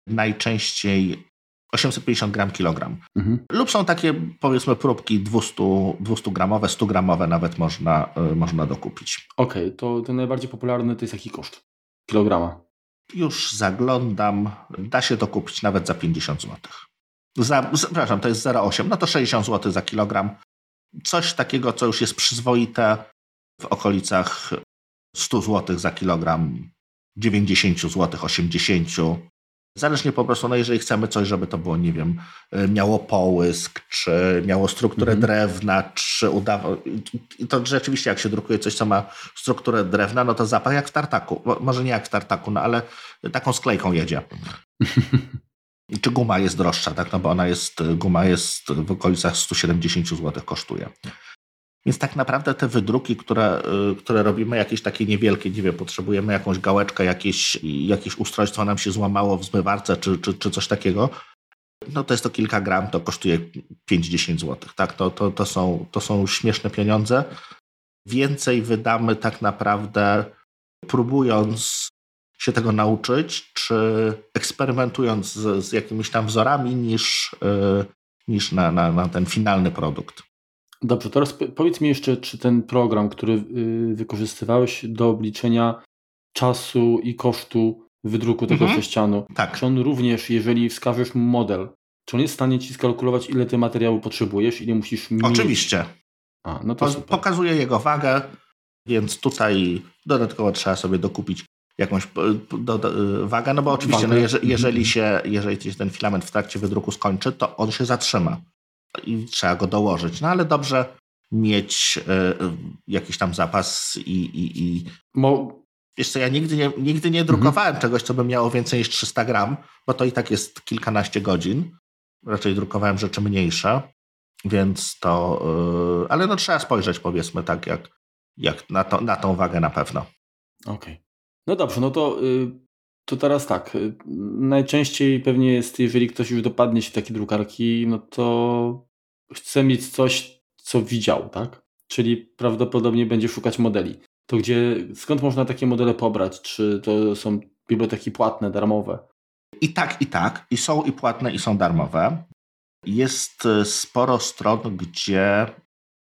najczęściej 850 gram kilogram. Mhm. Lub są takie, powiedzmy, próbki 200, 200 gramowe, 100 gramowe nawet można, y, można dokupić. Okej, okay, to ten najbardziej popularny to jest jaki koszt kilograma? Już zaglądam. Da się to kupić nawet za 50 zł. Za, przepraszam, to jest 0,8, no to 60 zł za kilogram. Coś takiego, co już jest przyzwoite w okolicach 100 zł za kilogram, 90 zł, 80. Zależnie po prostu, no jeżeli chcemy coś, żeby to było, nie wiem, miało połysk, czy miało strukturę mhm. drewna, czy udawało. I to rzeczywiście, jak się drukuje coś, co ma strukturę drewna, no to zapach jak w tartaku. Może nie jak w tartaku, no ale taką sklejką jedzie. czy guma jest droższa, tak? No bo ona jest, guma jest w okolicach 170 zł kosztuje. Więc tak naprawdę te wydruki, które, y, które robimy, jakieś takie niewielkie, nie wiem, potrzebujemy jakąś gałeczkę, jakieś, jakieś ustrojstwo nam się złamało w zmywarce czy, czy, czy coś takiego, no to jest to kilka gram, to kosztuje 5-10 zł. Tak? To, to, to, są, to są śmieszne pieniądze. Więcej wydamy tak naprawdę próbując się tego nauczyć, czy eksperymentując z, z jakimiś tam wzorami, niż, yy, niż na, na, na ten finalny produkt. Dobrze, teraz powiedz mi jeszcze, czy ten program, który y, wykorzystywałeś do obliczenia czasu i kosztu wydruku tego mhm. sześcianu, tak. czy on również, jeżeli wskażesz mu model, czy on jest w stanie ci skalkulować, ile ty materiału potrzebujesz, ile musisz mieć? Oczywiście. A, no to po, pokazuje jego wagę, więc tutaj dodatkowo trzeba sobie dokupić jakąś do, do, wagę, no bo oczywiście, no, jeżeli, jeżeli, mhm. się, jeżeli się ten filament w trakcie wydruku skończy, to on się zatrzyma i trzeba go dołożyć. No ale dobrze mieć y, jakiś tam zapas i. i, i... Mo... Wiesz co, ja nigdy nie, nigdy nie drukowałem mhm. czegoś, co by miało więcej niż 300 gram, bo to i tak jest kilkanaście godzin. Raczej drukowałem rzeczy mniejsze, więc to. Y, ale no trzeba spojrzeć, powiedzmy, tak jak, jak na, to, na tą wagę na pewno. Okej. Okay. No dobrze, no to, y, to teraz tak. Y, najczęściej pewnie jest, jeżeli ktoś już dopadnie się w takie drukarki, no to chce mieć coś, co widział, tak? Czyli prawdopodobnie będzie szukać modeli. To gdzie, skąd można takie modele pobrać? Czy to są biblioteki płatne, darmowe? I tak, i tak. I są i płatne, i są darmowe. Jest y, sporo stron, gdzie,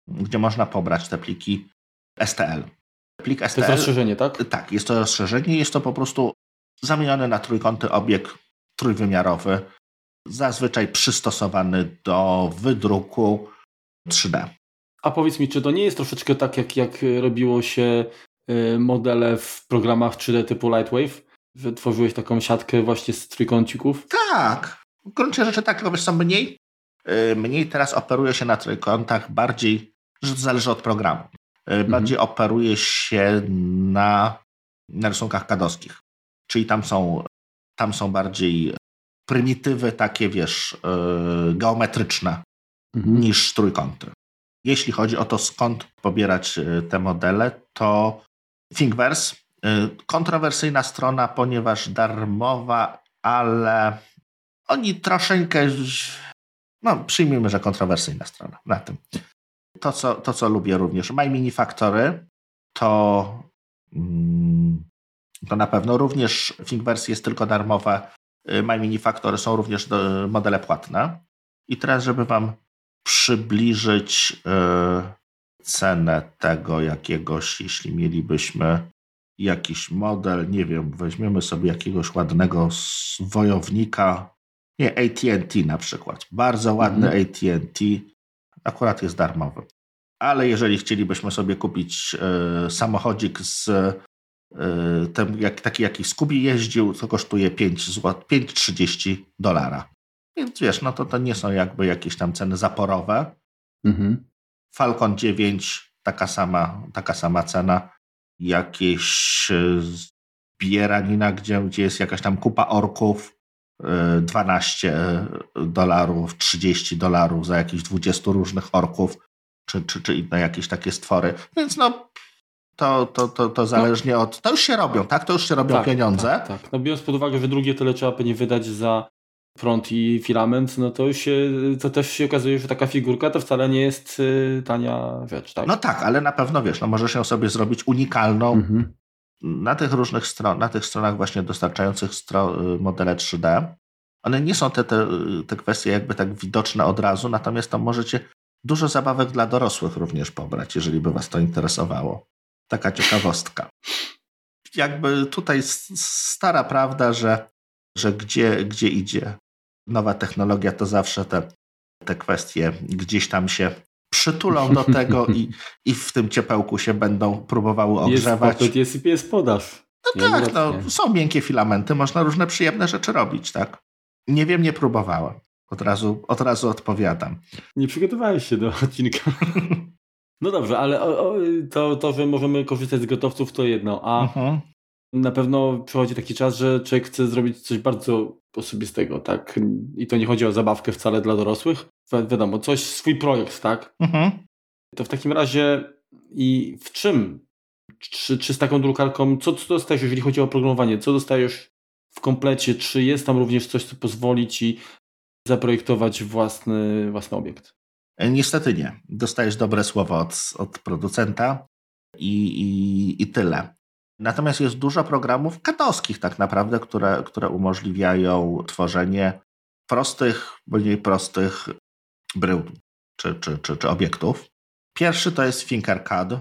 gdzie można pobrać te pliki STL. Plik STL. To jest rozszerzenie, tak? Tak, jest to rozszerzenie. Jest to po prostu zamieniony na trójkąty obiekt trójwymiarowy, zazwyczaj przystosowany do wydruku 3D. A powiedz mi, czy to nie jest troszeczkę tak, jak, jak robiło się y, modele w programach 3D typu Lightwave? Wytworzyłeś taką siatkę właśnie z trójkącików? Tak. W gruncie rzeczy tak, tylko co, mniej, y, mniej teraz operuje się na trójkątach, bardziej, że to zależy od programu. Mhm. bardziej mhm. operuje się na, na rysunkach kadowskich. Czyli tam są, tam są bardziej prymitywy takie, wiesz, yy, geometryczne mhm. niż trójkąty. Jeśli chodzi o to, skąd pobierać e, te modele, to Thingiverse Kontrowersyjna strona, ponieważ darmowa, ale oni troszeczkę, no przyjmijmy, że kontrowersyjna strona na tym. To, co, to, co lubię również. My Mini Factory to, mm, to na pewno również Thingiverse jest tylko darmowe. My Mini Factory są również modele płatne. I teraz, żeby Wam przybliżyć yy, cenę tego jakiegoś, jeśli mielibyśmy jakiś model, nie wiem, weźmiemy sobie jakiegoś ładnego wojownika, nie, AT&T na przykład. Bardzo ładny mhm. AT&T, akurat jest darmowy. Ale jeżeli chcielibyśmy sobie kupić y, samochodzik z y, ten, jak, taki jaki Scooby jeździł, to kosztuje 5 zł, 5,30 dolara. Więc wiesz, no to to nie są jakby jakieś tam ceny zaporowe. Mhm. Falcon 9, taka sama, taka sama cena. Jakieś e, zbieranina, gdzie, gdzie jest jakaś tam kupa orków, 12 e, dolarów, 30 dolarów za jakichś 20 różnych orków, czy, czy, czy inne jakieś takie stwory. Więc no, to, to, to, to zależnie no. od. To już się robią, tak? To już się robią tak, pieniądze. Tak, tak. No biorąc pod uwagę, że drugie tyle trzeba pewnie wydać za prąd i filament, no to się, to też się okazuje, że taka figurka to wcale nie jest y, tania rzecz, tak? No tak, ale na pewno wiesz, no możesz ją sobie zrobić unikalną mhm. na tych różnych stron, na tych stronach właśnie dostarczających stro, y, modele 3D. One nie są te, te, te kwestie jakby tak widoczne od razu, natomiast tam możecie dużo zabawek dla dorosłych również pobrać, jeżeli by was to interesowało. Taka ciekawostka. Jakby tutaj stara prawda, że, że gdzie, gdzie idzie nowa technologia, to zawsze te, te kwestie gdzieś tam się przytulą do tego i, i w tym ciepełku się będą próbowały ogrzewać. Jest jest, jest podaż. No tak, no, są miękkie filamenty, można różne przyjemne rzeczy robić, tak? Nie wiem, nie próbowałem. Od razu, od razu odpowiadam. Nie przygotowałeś się do odcinka. No dobrze, ale o, o, to, to, że możemy korzystać z gotowców, to jedno. A mhm. na pewno przychodzi taki czas, że człowiek chce zrobić coś bardzo osobistego, tak? I to nie chodzi o zabawkę wcale dla dorosłych. Wi wiadomo, coś, swój projekt, tak? Mhm. To w takim razie i w czym? Czy, czy z taką drukarką, co, co dostajesz, jeżeli chodzi o programowanie? Co dostajesz w komplecie? Czy jest tam również coś, co pozwoli ci zaprojektować własny, własny obiekt? Niestety nie. Dostajesz dobre słowo od, od producenta i, i, i tyle. Natomiast jest dużo programów katowskich tak naprawdę, które, które umożliwiają tworzenie prostych, mniej prostych brył czy, czy, czy, czy obiektów. Pierwszy to jest Finkercad,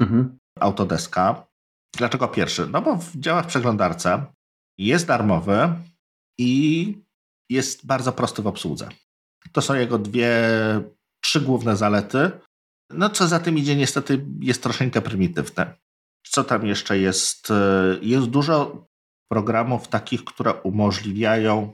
mhm. Autodeska. Dlaczego pierwszy? No bo działa w przeglądarce, jest darmowy i jest bardzo prosty w obsłudze. To są jego dwie, trzy główne zalety. No co za tym idzie, niestety jest troszeczkę prymitywne. Co tam jeszcze jest? E, jest dużo programów takich, które umożliwiają.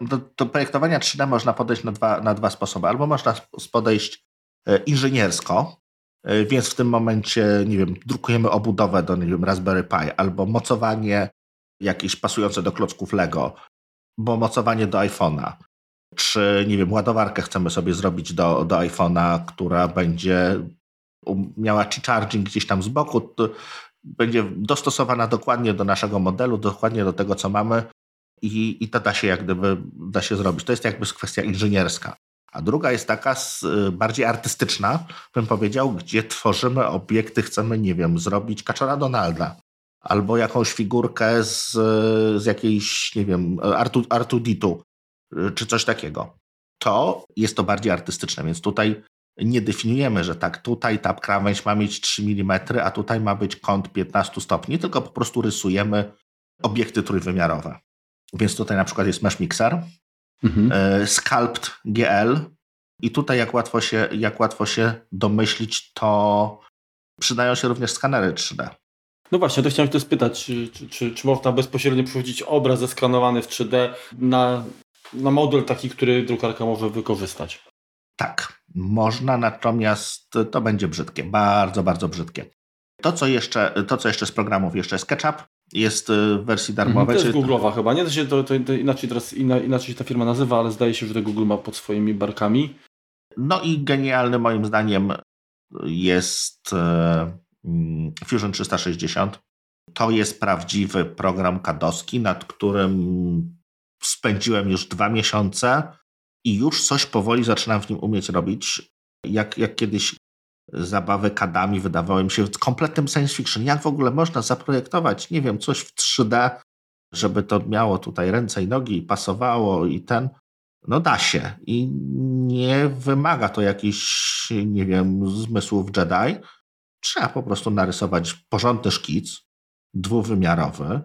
Do, do projektowania 3D można podejść na dwa, na dwa sposoby. Albo można podejść e, inżyniersko, e, więc w tym momencie, nie wiem, drukujemy obudowę do nie wiem, Raspberry Pi, albo mocowanie jakieś pasujące do klocków Lego, bo mocowanie do iPhone'a. Czy, nie wiem, ładowarkę chcemy sobie zrobić do, do iPhone'a, która będzie miała charging gdzieś tam z boku, będzie dostosowana dokładnie do naszego modelu, dokładnie do tego, co mamy i, i to da się jak gdyby da się zrobić. To jest jakby kwestia inżynierska. A druga jest taka bardziej artystyczna, bym powiedział, gdzie tworzymy obiekty, chcemy, nie wiem, zrobić kaczora Donalda albo jakąś figurkę z, z jakiejś, nie wiem, Artu, Artuditu, czy coś takiego. To jest to bardziej artystyczne, więc tutaj nie definiujemy, że tak, tutaj ta krawędź ma mieć 3 mm, a tutaj ma być kąt 15 stopni, tylko po prostu rysujemy obiekty trójwymiarowe. Więc tutaj na przykład jest Mesh Mixer, mhm. E, Sculpt GL i tutaj jak łatwo, się, jak łatwo się domyślić, to przydają się również skanery 3D. No właśnie, to chciałem to spytać, czy, czy, czy, czy można bezpośrednio przerzucić obraz zeskanowany w 3D na, na model taki, który drukarka może wykorzystać? Tak, można, natomiast to będzie brzydkie, bardzo, bardzo brzydkie. To, co jeszcze, to, co jeszcze z programów, jeszcze SketchUp jest y, w wersji darmowej. Mhm, to jest Google'owa chyba, nie? To, się, to, to, to, inaczej teraz inaczej się ta firma nazywa, ale zdaje się, że to Google ma pod swoimi barkami. No i genialny moim zdaniem jest e, Fusion 360. to jest prawdziwy program kadowski, nad którym spędziłem już dwa miesiące i już coś powoli zaczynam w nim umieć robić. Jak, jak kiedyś zabawy kadami wydawały mi się kompletnym science fiction. Jak w ogóle można zaprojektować, nie wiem, coś w 3D, żeby to miało tutaj ręce i nogi i pasowało i ten. No da się i nie wymaga to jakichś, nie wiem, zmysłów Jedi. Trzeba po prostu narysować porządny szkic, dwuwymiarowy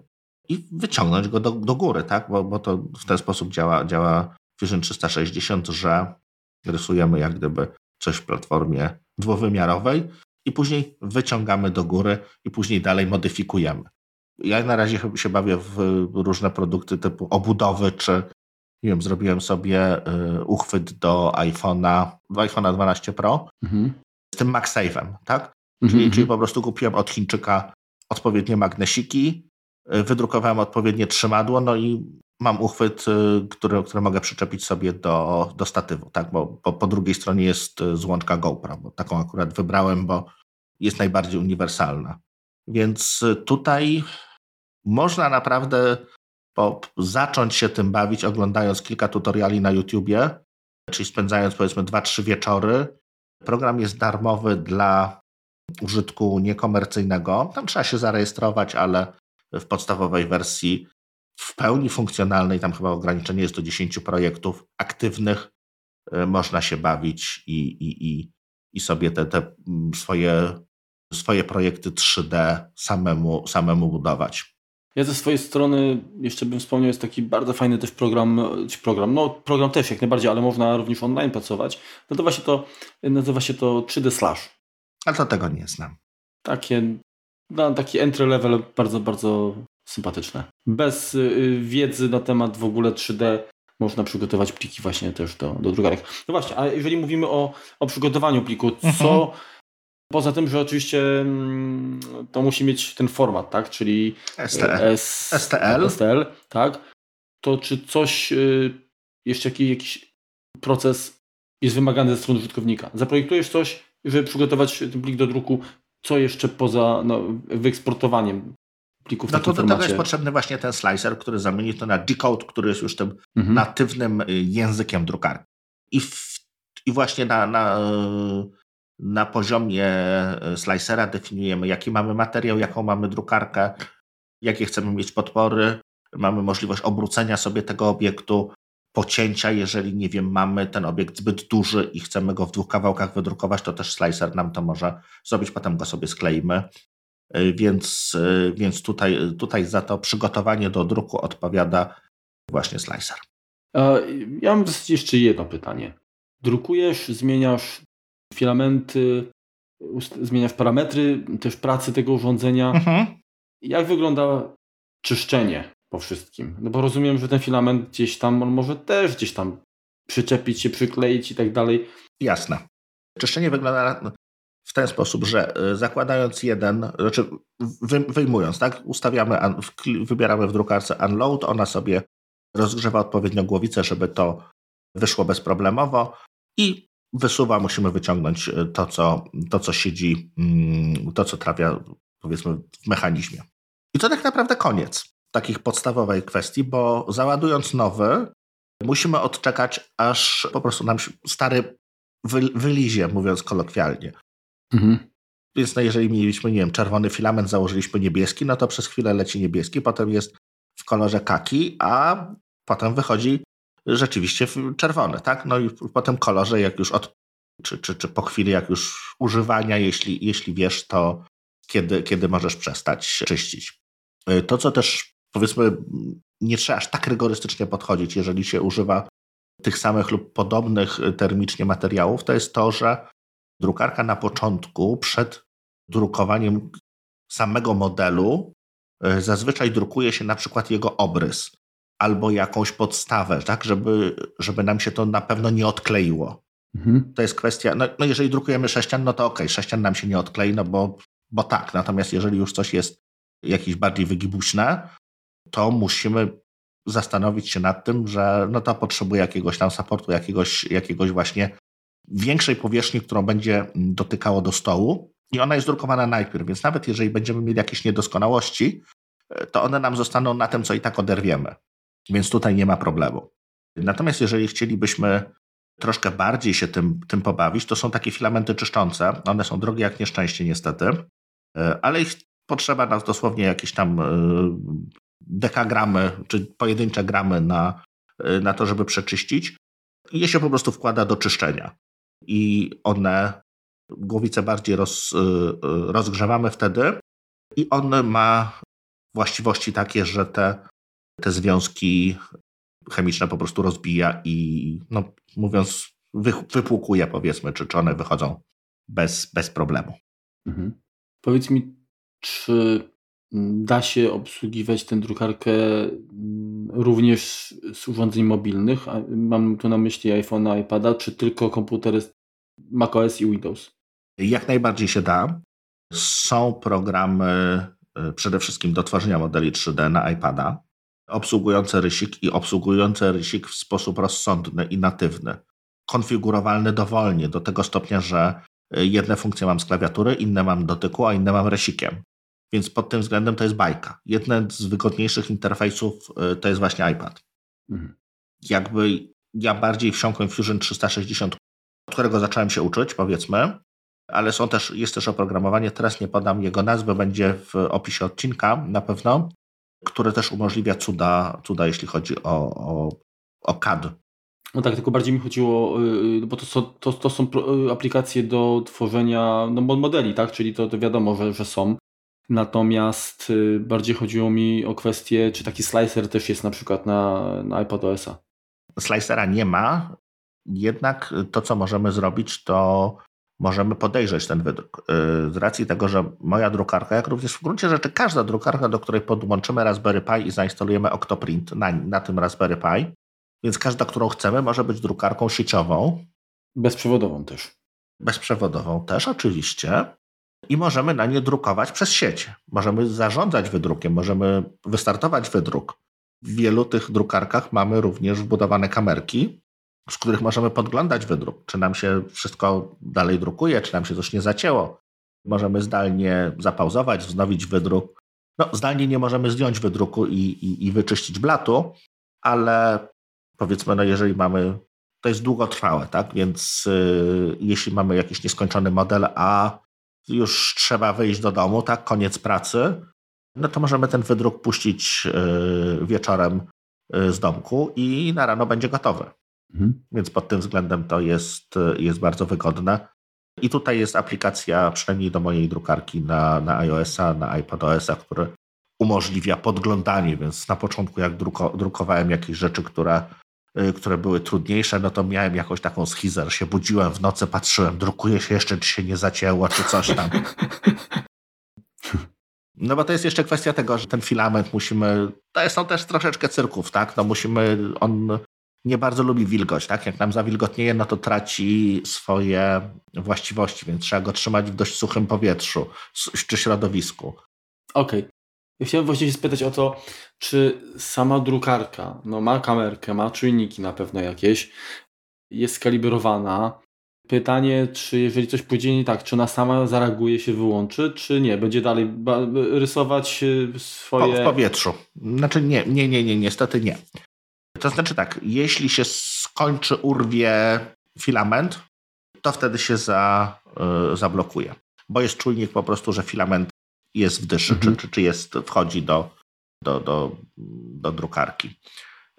i wyciągnąć go do, do góry, tak? Bo, bo to w ten sposób działa, działa Vision 360, że rysujemy jak gdyby coś w platformie dwuwymiarowej i później wyciągamy do góry i później dalej modyfikujemy. Ja na razie się bawię w różne produkty typu obudowy, czy nie wiem, zrobiłem sobie y, uchwyt do iPhone'a, do iPhone'a 12 Pro mhm. z tym MagSafe'em, tak? Mhm, czyli, czyli mhm. po prostu kupiłem od Chińczyka odpowiednie magnesiki, wydrukowałem odpowiednie trzymadło, no i mam uchwyt, y, który, który mogę przyczepić sobie do, do statywu, tak? Bo, bo po drugiej stronie jest złączka GoPro, bo taką akurat wybrałem, bo jest najbardziej uniwersalna. Więc tutaj można naprawdę po, zacząć się tym bawić, oglądając kilka tutoriali na YouTubie, czyli spędzając powiedzmy 2-3 wieczory. Program jest darmowy dla użytku niekomercyjnego. Tam trzeba się zarejestrować, ale w podstawowej wersji w pełni funkcjonalnej, tam chyba ograniczenie jest do 10 projektów aktywnych, y, można się bawić i, i, i, i sobie te, te swoje, swoje projekty 3D samemu, samemu budować. Ja ze swojej strony jeszcze bym wspomniał, jest taki bardzo fajny też program, program, no program też jak najbardziej, ale można również online pracować. Nazywa się to, nazywa się to 3D Slash. Ale to tego nie znam. Takie, no, taki entry level bardzo, bardzo sympatyczne. Bez y, wiedzy na temat w ogóle 3D można przygotować pliki właśnie też do, do drukarek. No właśnie, a jeżeli mówimy o, o przygotowaniu pliku, co mhm. Poza tym, że oczywiście mm, to musi mieć ten format, tak? Czyli STL. STL. STL, tak? To czy coś, y, jeszcze jakiś, jakiś proces jest wymagany ze strony użytkownika? Zaprojektujesz coś, żeby przygotować ten plik do druku, co jeszcze poza no, wyeksportowaniem plików No to do tego jest potrzebny właśnie ten slicer, który zamieni to na decode, który jest już tym mhm. natywnym y, językiem drukarki. I, w, i właśnie na, na na poziomie e, slicera definiujemy, jaki mamy materiał, jaką mamy drukarkę, jakie chcemy mieć podpory. Mamy możliwość obrócenia sobie tego obiektu, pocięcia, jeżeli nie wiem, mamy ten obiekt zbyt duży i chcemy go w dwóch kawałkach wydrukować, to też slicer nam to może zrobić, potem go sobie skleimy. E, więc, e, więc tutaj, tutaj za to przygotowanie do druku odpowiada właśnie slicer. Ja mam jeszcze jedno pytanie. Drukujesz, zmieniasz filamenty, zmieniasz parametry też pracy tego urządzenia. Mhm. Jak wygląda czyszczenie po wszystkim? No bo rozumiem, że ten filament gdzieś tam, on może też gdzieś tam przyczepić się, przykleić i tak dalej. Jasne. Czyszczenie wygląda w ten sposób, że e, zakładając jeden, znaczy wyjmując, tak, ustawiamy, wybieramy w drukarce unload, ona sobie rozgrzewa odpowiednio głowicę, żeby to wyszło bezproblemowo i wysuwa, musimy wyciągnąć e, to, co, to, co siedzi, mm, to, co trafia powiedzmy w mechanizmie. I to tak naprawdę koniec takich podstawowej kwestii, bo załadując nowy, musimy odczekać, aż po prostu nam stary wy, wylizie, mówiąc kolokwialnie. Mhm. Więc no jeżeli mieliśmy, nie wiem, czerwony filament, założyliśmy niebieski, no to przez chwilę leci niebieski, potem jest w kolorze kaki, a potem wychodzi rzeczywiście czerwone, tak? No i po tym kolorze, jak już od, czy, czy, czy po chwili, jak już używania, jeśli, jeśli wiesz, to kiedy, kiedy możesz przestać czyścić. Y, to, co też powiedzmy, nie trzeba aż tak rygorystycznie podchodzić, jeżeli się używa tych samych lub podobnych termicznie materiałów, to jest to, że drukarka na początku, przed drukowaniem samego modelu, y, zazwyczaj drukuje się na przykład jego obrys albo jakąś podstawę, tak, żeby, żeby nam się to na pewno nie odkleiło. Mhm. To jest kwestia, no, no, jeżeli drukujemy sześcian, no to okej, okay, sześcian nam się nie odklei, no bo, bo tak, natomiast jeżeli już coś jest jakieś bardziej wygibuśne, to musimy zastanowić się nad tym, że no to potrzebuje jakiegoś tam supportu, jakiegoś, jakiegoś właśnie większej powierzchni, którą będzie dotykało do stołu, i ona jest drukowana najpierw, więc nawet jeżeli będziemy mieli jakieś niedoskonałości, to one nam zostaną na tym, co i tak oderwiemy. Więc tutaj nie ma problemu. Natomiast jeżeli chcielibyśmy troszkę bardziej się tym, tym pobawić, to są takie filamenty czyszczące. One są drogie jak nieszczęście niestety, e, ale ich potrzeba nas dosłownie jakieś tam e, dekagramy czy pojedyncze gramy na, e, na to, żeby przeczyścić. I je się po prostu wkłada do czyszczenia. I one, głowice bardziej roz, rozgrzewamy wtedy i on ma właściwości takie, że te, te związki chemiczne po prostu rozbija i, no, mówiąc, wy, wypłukuje, powiedzmy, czy, czy one wychodzą bez, bez problemu. Mhm. Powiedz mi, czy da się obsługiwać tę drukarkę również z urządzeń mobilnych? Mam tu na myśli iPhone'a, iPada, czy tylko komputery macOS i Windows? Jak najbardziej się da. Są programy y, przede wszystkim do tworzenia modeli 3D na iPada obsługujące rysik i obsługujące rysik w sposób rozsądny i natywny. Konfigurowalny dowolnie, do tego stopnia, że y, jedne funkcje mam z klawiatury, inne mam dotyku, a inne mam rysikiem. Więc pod tym względem to jest bajka. Jeden z wygodniejszych interfejsów y, to jest właśnie iPad. Mhm. Jakby ja bardziej wsiąkłem w Fusion 360, od którego zacząłem się uczyć, powiedzmy, ale są też, jest też oprogramowanie, teraz nie podam jego nazwy, będzie w opisie odcinka na pewno, które też umożliwia cuda, cuda jeśli chodzi o, o, o CAD. No tak, tylko bardziej mi chodziło, y, y, bo to są, to, to są aplikacje do tworzenia no, modeli, tak? Czyli to, to wiadomo, że, że są. Natomiast bardziej chodziło mi o kwestię, czy taki slicer też jest na przykład na, na iPadOS-a. Slicera nie ma, jednak to, co możemy zrobić, to możemy podejrzeć ten wydruk. Y, z racji tego, że moja drukarka, jak również w gruncie rzeczy każda drukarka, do której podłączymy Raspberry Pi i zainstalujemy Octoprint na, na tym Raspberry Pi, więc każda, którą chcemy, może być drukarką sieciową. Bezprzewodową też. Bezprzewodową też, oczywiście. I możemy na nie drukować przez sieć. Możemy zarządzać wydrukiem, możemy wystartować wydruk. W wielu tych drukarkach mamy również wbudowane kamerki, z których możemy podglądać wydruk, czy nam się wszystko dalej drukuje, czy nam się coś nie zacięło. Możemy zdalnie zapauzować, wznowić wydruk. No, zdalnie nie możemy zdjąć wydruku i, i, i wyczyścić blatu, ale powiedzmy, no jeżeli mamy, to jest długotrwałe, tak? Więc yy, jeśli mamy jakiś nieskończony model, a już trzeba wyjść do domu, tak? Koniec pracy, no to możemy ten wydruk puścić yy, wieczorem yy, z domku i na rano będzie gotowy. Mhm. Więc pod tym względem to jest, jest bardzo wygodne. I tutaj jest aplikacja, przynajmniej do mojej drukarki na, na iOS-a, na iPadOS-a, który umożliwia podglądanie, więc na początku jak druko, drukowałem jakieś rzeczy, które, które były trudniejsze, no to miałem jakąś taką schizę, że się budziłem w nocy, patrzyłem, drukuje się jeszcze, czy się nie zacięło, czy coś tam. No bo to jest jeszcze kwestia tego, że ten filament musimy, to są też troszeczkę cyrków, tak? No musimy, on nie bardzo lubi wilgoć, tak? Jak nam zawilgotnieje, no to traci swoje właściwości, więc trzeba go trzymać w dość suchym powietrzu czy środowisku. Okej. Okay. Ja chciałem właśnie się spytać o to, czy sama drukarka, no ma kamerkę, ma czujniki na pewno jakieś, jest skalibrowana. Pytanie, czy jeżeli coś pójdzie nie tak, czy ona sama zareaguje, się wyłączy, czy nie? Będzie dalej rysować y, swoje... W powietrzu. Znaczy nie, nie, nie, nie, niestety nie. To znaczy tak, jeśli się skończy, urwie filament, to wtedy się za, y, zablokuje. Bo jest czujnik po prostu, że filament jest w dyszy, mhm. czy, czy, czy jest, wchodzi do, do, do, do drukarki.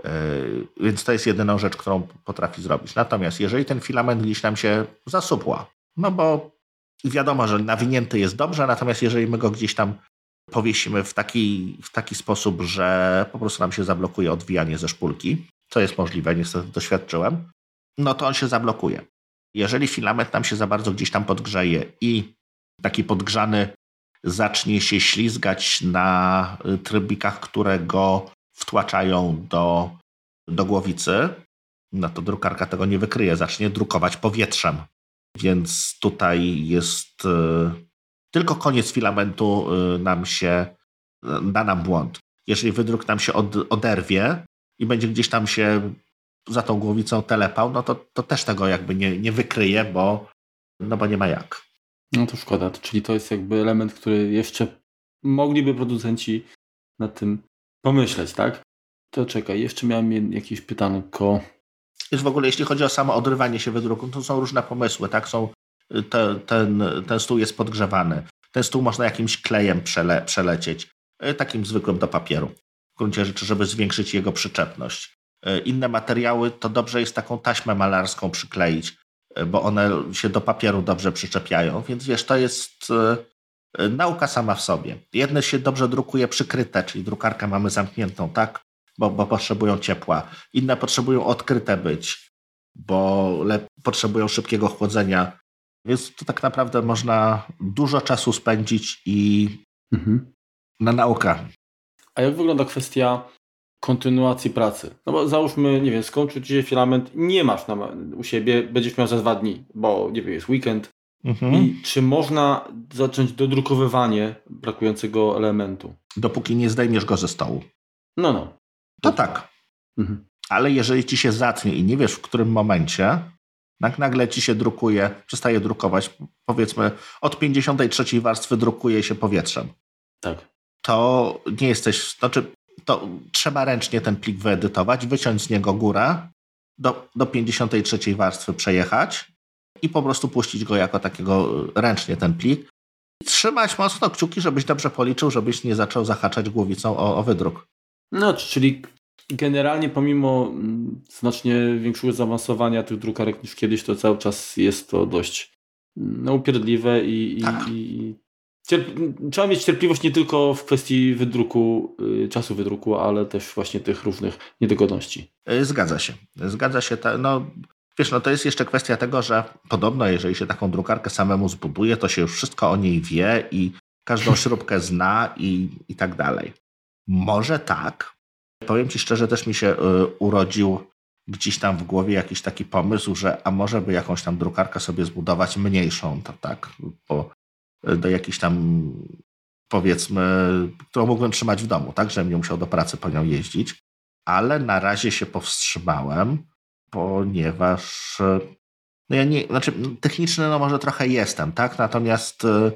Y, więc to jest jedyną rzecz, którą potrafi zrobić. Natomiast jeżeli ten filament gdzieś nam się zasupła, no bo wiadomo, że nawinięty jest dobrze, natomiast jeżeli my go gdzieś tam powiesimy w taki, w taki sposób, że po prostu nam się zablokuje odwijanie ze szpulki, co jest możliwe, niestety doświadczyłem, no to on się zablokuje. Jeżeli filament nam się za bardzo gdzieś tam podgrzeje i taki podgrzany zacznie się ślizgać na trybikach, które go wtłaczają do, do głowicy, no to drukarka tego nie wykryje, zacznie drukować powietrzem. Więc tutaj jest tylko koniec filamentu y, nam się, y, da nam błąd. Jeżeli wydruk nam się od, oderwie i będzie gdzieś tam się za tą głowicą telepał, no to, to też tego jakby nie, nie wykryje, bo, no bo nie ma jak. No to szkoda, czyli to jest jakby element, który jeszcze mogliby producenci nad tym pomyśleć, tak? To czekaj, jeszcze miałem jakieś pytanko. Już w ogóle, jeśli chodzi o samo odrywanie się wydruku, to są różne pomysły, tak? Są, te, ten, ten stół jest podgrzewany. Ten stół można jakimś klejem przele, przelecieć, e, takim zwykłym do papieru. W gruncie rzeczy, żeby zwiększyć jego przyczepność. E, inne materiały to dobrze jest taką taśmę malarską przykleić, bo one się do papieru dobrze przyczepiają, więc wiesz, to jest nauka sama w sobie. Jedne się dobrze drukuje przykryte, czyli drukarkę mamy zamkniętą, tak? Bo, bo potrzebują ciepła. Inne potrzebują odkryte być, bo potrzebują szybkiego chłodzenia. Więc tu tak naprawdę można dużo czasu spędzić i mhm. na naukę. A jak wygląda kwestia kontynuacji pracy? No bo załóżmy, nie wiem, skończył ci się filament, nie masz na, u siebie, będziesz miał za dwa dni, bo nie wiem, jest weekend. Mhm. I czy można zacząć dodrukowywanie brakującego elementu? Dopóki nie zdejmiesz go ze stołu. No, no. To tak. Mhm. Ale jeżeli ci się zatnie i nie wiesz w którym momencie, tak nagle ci się drukuje, przestaje drukować, powiedzmy od 53 warstwy drukuje się powietrzem. Tak. To nie jesteś, znaczy to trzeba ręcznie ten plik wyedytować, wyciąć z niego górę, do, do 53 warstwy przejechać i po prostu puścić go jako takiego ręcznie ten plik. I trzymać mocno kciuki, żebyś dobrze policzył, żebyś nie zaczął zahaczać głowicą o, o wydruk. No, czyli generalnie pomimo mm, znacznie większego zaawansowania tych drukarek niż kiedyś, to cały czas jest to dość mm, no, upierdliwe i, tak. i, i. trzeba mieć cierpliwość nie tylko w kwestii wydruku, y, czasu wydruku, ale też właśnie tych różnych niedogodności. Y, zgadza się. Zgadza się. Ta, no, wiesz, no to jest jeszcze kwestia tego, że podobno jeżeli się taką drukarkę samemu zbuduje, to się już wszystko o niej wie i każdą śrubkę zna i, i tak dalej. Może tak, Powiem Ci szczerze, też mi się y, urodził gdzieś tam w głowie jakiś taki pomysł, że a może by jakąś tam drukarkę sobie zbudować mniejszą, to tak, bo do jakiejś tam powiedzmy, którą mógłbym trzymać w domu, tak, żebym nie musiał do pracy po nią jeździć, ale na razie się powstrzymałem, ponieważ no ja nie, znaczy techniczny no może trochę jestem, tak, natomiast y,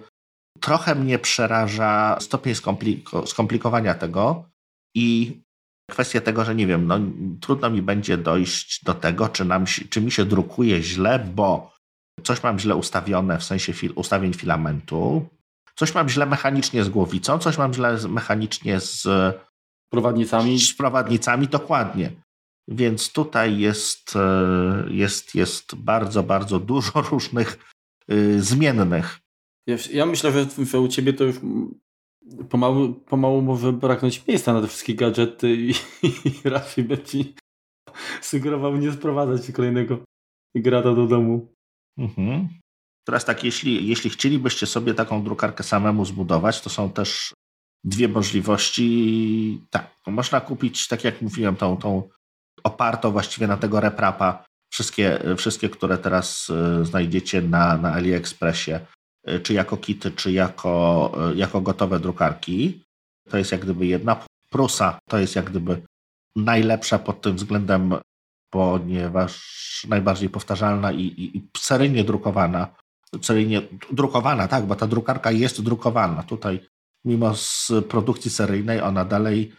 trochę mnie przeraża stopień skompliko skomplikowania tego i Kwestia tego, że nie wiem, no, trudno mi będzie dojść do tego, czy, nam, czy mi się drukuje źle, bo coś mam źle ustawione w sensie fil, ustawień filamentu, coś mam źle mechanicznie z głowicą, coś mam źle mechanicznie z prowadnicami. Z prowadnicami, dokładnie. Więc tutaj jest, e, jest, jest bardzo, bardzo dużo różnych y, zmiennych. Ja myślę, że, że u ciebie to już pomału, pomału może braknąć miejsca na te wszystkie gadżety i, i raczej będzie sugerował nie sprowadzać kolejnego grada do domu. Mhm. Teraz tak, jeśli, jeśli chcielibyście sobie taką drukarkę samemu zbudować, to są też dwie możliwości. Tak, można kupić, tak jak mówiłem, tą, tą opartą właściwie na tego reprapa, wszystkie, wszystkie które teraz y, znajdziecie na, na AliExpressie E, czy jako kity, czy jako, e, jako gotowe drukarki. To jest jak gdyby jedna. Prusa to jest jak gdyby najlepsza pod tym względem, ponieważ najbardziej powtarzalna i, i, i seryjnie drukowana. Seryjnie drukowana, tak, bo ta drukarka jest drukowana. Tutaj, mimo z produkcji seryjnej, ona dalej,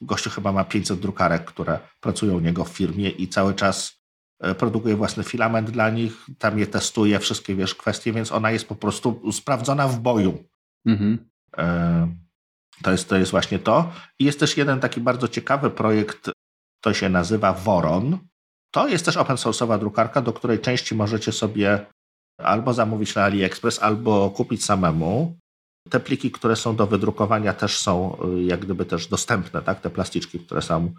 gościu chyba ma 500 drukarek, które pracują u niego w firmie i cały czas E, produkuje własny filament dla nich, tam je testuje, wszystkie wiesz, kwestie, więc ona jest po prostu sprawdzona w boju. Mhm. E, to, jest, to jest właśnie to. I jest też jeden taki bardzo ciekawy projekt, to się nazywa Voron. To jest też open source'owa drukarka, do której części możecie sobie albo zamówić na AliExpress, albo kupić samemu. Te pliki, które są do wydrukowania też są e, jak gdyby też dostępne, tak? Te plasticzki, które są,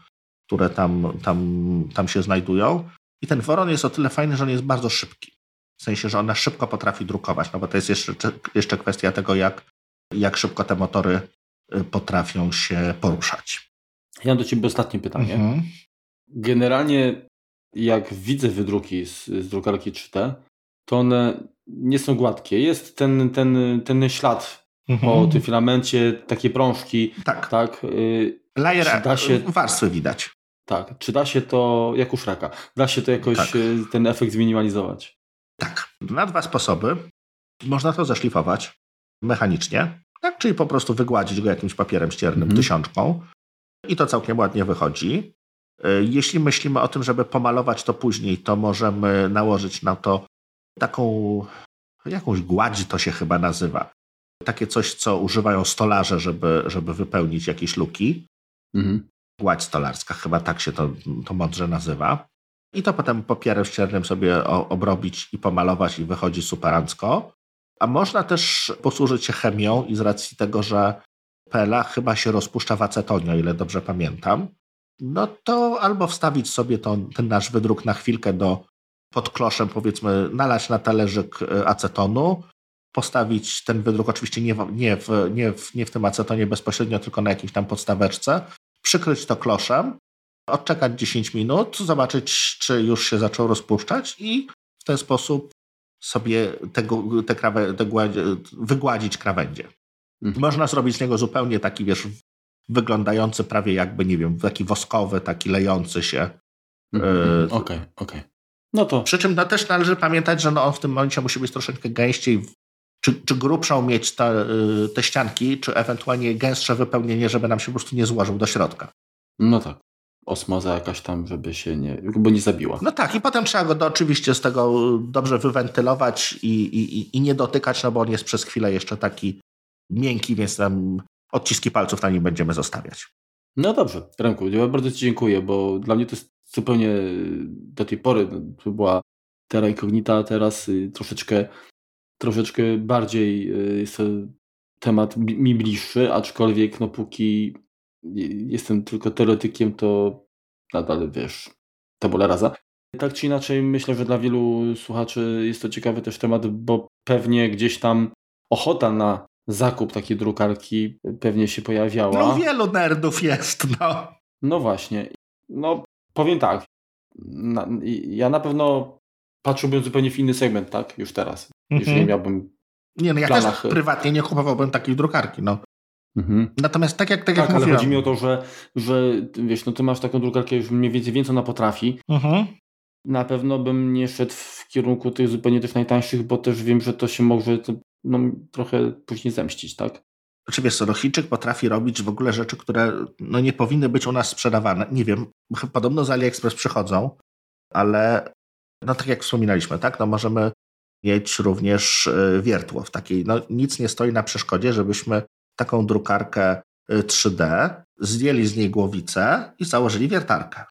które tam, tam, tam się znajdują. I ten Woron jest o tyle fajny, że on jest bardzo szybki. W sensie, że ona szybko potrafi drukować, no bo to jest jeszcze, jeszcze kwestia tego, jak, jak szybko te motory y, potrafią się poruszać. Ja mam do Ciebie ostatnie pytanie. Mhm. Generalnie, jak widzę wydruki z, z drukarki 3D, to one nie są gładkie. Jest ten, ten, ten ślad mhm. po tym filamencie, takie prążki. Tak. tak y, Layer, da się... warstwy widać. Tak, czy da się to, jak u Shreka, da się to jakoś tak. E, ten efekt zminimalizować? Tak, na dwa sposoby. Można to zeszlifować mechanicznie, tak? czyli po prostu wygładzić go jakimś papierem ściernym, mhm. tysiączką i to całkiem ładnie wychodzi. E, jeśli myślimy o tym, żeby pomalować to później, to możemy nałożyć na to taką, jakąś gładź to się chyba nazywa. Takie coś, co używają stolarze, żeby, żeby wypełnić jakieś luki. Mhm. Gładź stolarska, chyba tak się to, to mądrze nazywa. I to potem papierem ściernym sobie obrobić i pomalować i wychodzi superancko. A można też posłużyć się chemią i z racji tego, że pela chyba się rozpuszcza w acetonie, o ile dobrze pamiętam, no to albo wstawić sobie to, ten nasz wydruk na chwilkę do pod kloszem, powiedzmy, nalać na talerzyk e, acetonu, postawić ten wydruk oczywiście nie w, nie, w, nie, w, nie w tym acetonie bezpośrednio, tylko na jakimś tam podstaweczce, przykryć to kloszem, odczekać 10 minut, zobaczyć, czy już się zaczął rozpuszczać i w ten sposób sobie tego, te krawe, te wygładzić krawędzie. Mhm. Można zrobić z niego zupełnie taki, wiesz, wyglądający prawie jakby, nie wiem, taki woskowy, taki lejący się. Mhm, e, mhm. Okej, okej. Okay, okay. No to. Przy czym no, też należy pamiętać, że no, on w tym momencie musi być troszeczkę gęściej, czy, czy grubszą mieć te, y, te ścianki, czy ewentualnie gęstsze wypełnienie, żeby nam się po prostu nie złożył do środka. No tak. Osmoza jakaś tam, żeby się nie, bo nie zabiła. No tak, i potem trzeba go do, oczywiście z tego dobrze wywentylować i, i, i nie dotykać, no bo on jest przez chwilę jeszcze taki miękki, więc tam odciski palców na nim będziemy zostawiać. No dobrze, Remku, ja bardzo Ci dziękuję, bo dla mnie to jest zupełnie do tej pory no, to była terra incognita, teraz y, troszeczkę, troszeczkę bardziej y, jest to temat mi bliższy, aczkolwiek no póki jestem tylko teoretykiem, to nadal wiesz, tabula rasa. Tak czy inaczej, myślę, że dla wielu słuchaczy jest to ciekawy też temat, bo pewnie gdzieś tam ochota na zakup takiej drukarki pewnie się pojawiała. No wielu nerdów jest, no. No właśnie. No powiem tak, na, ja na pewno patrzyłbym zupełnie w inny segment, tak? Już teraz. Mhm. Jeżeli miałbym nie, no ja planach... też prywatnie nie kupowałbym takiej drukarki, no. Mhm. Natomiast tak jak, tak, tak jak ale mówiłem... chodzi mi o to, że, że wiesz, no ty masz taką drukarkę, już mniej więcej wiem, co ona potrafi. Mhm. Na pewno bym nie szedł w kierunku tych zupełnie też najtańszych, bo też wiem, że to się może no, trochę później zemścić, tak? Znaczy wiesz co, no Chińczyk potrafi robić w ogóle rzeczy, które no, nie powinny być u nas sprzedawane. Nie wiem, podobno z AliExpress przychodzą, ale no tak jak wspominaliśmy, tak, no możemy mieć również y, wiertło w takiej, no nic nie stoi na przeszkodzie, żebyśmy taką drukarkę 3D, y, zdjęli z niej głowicę i założyli wiertarkę.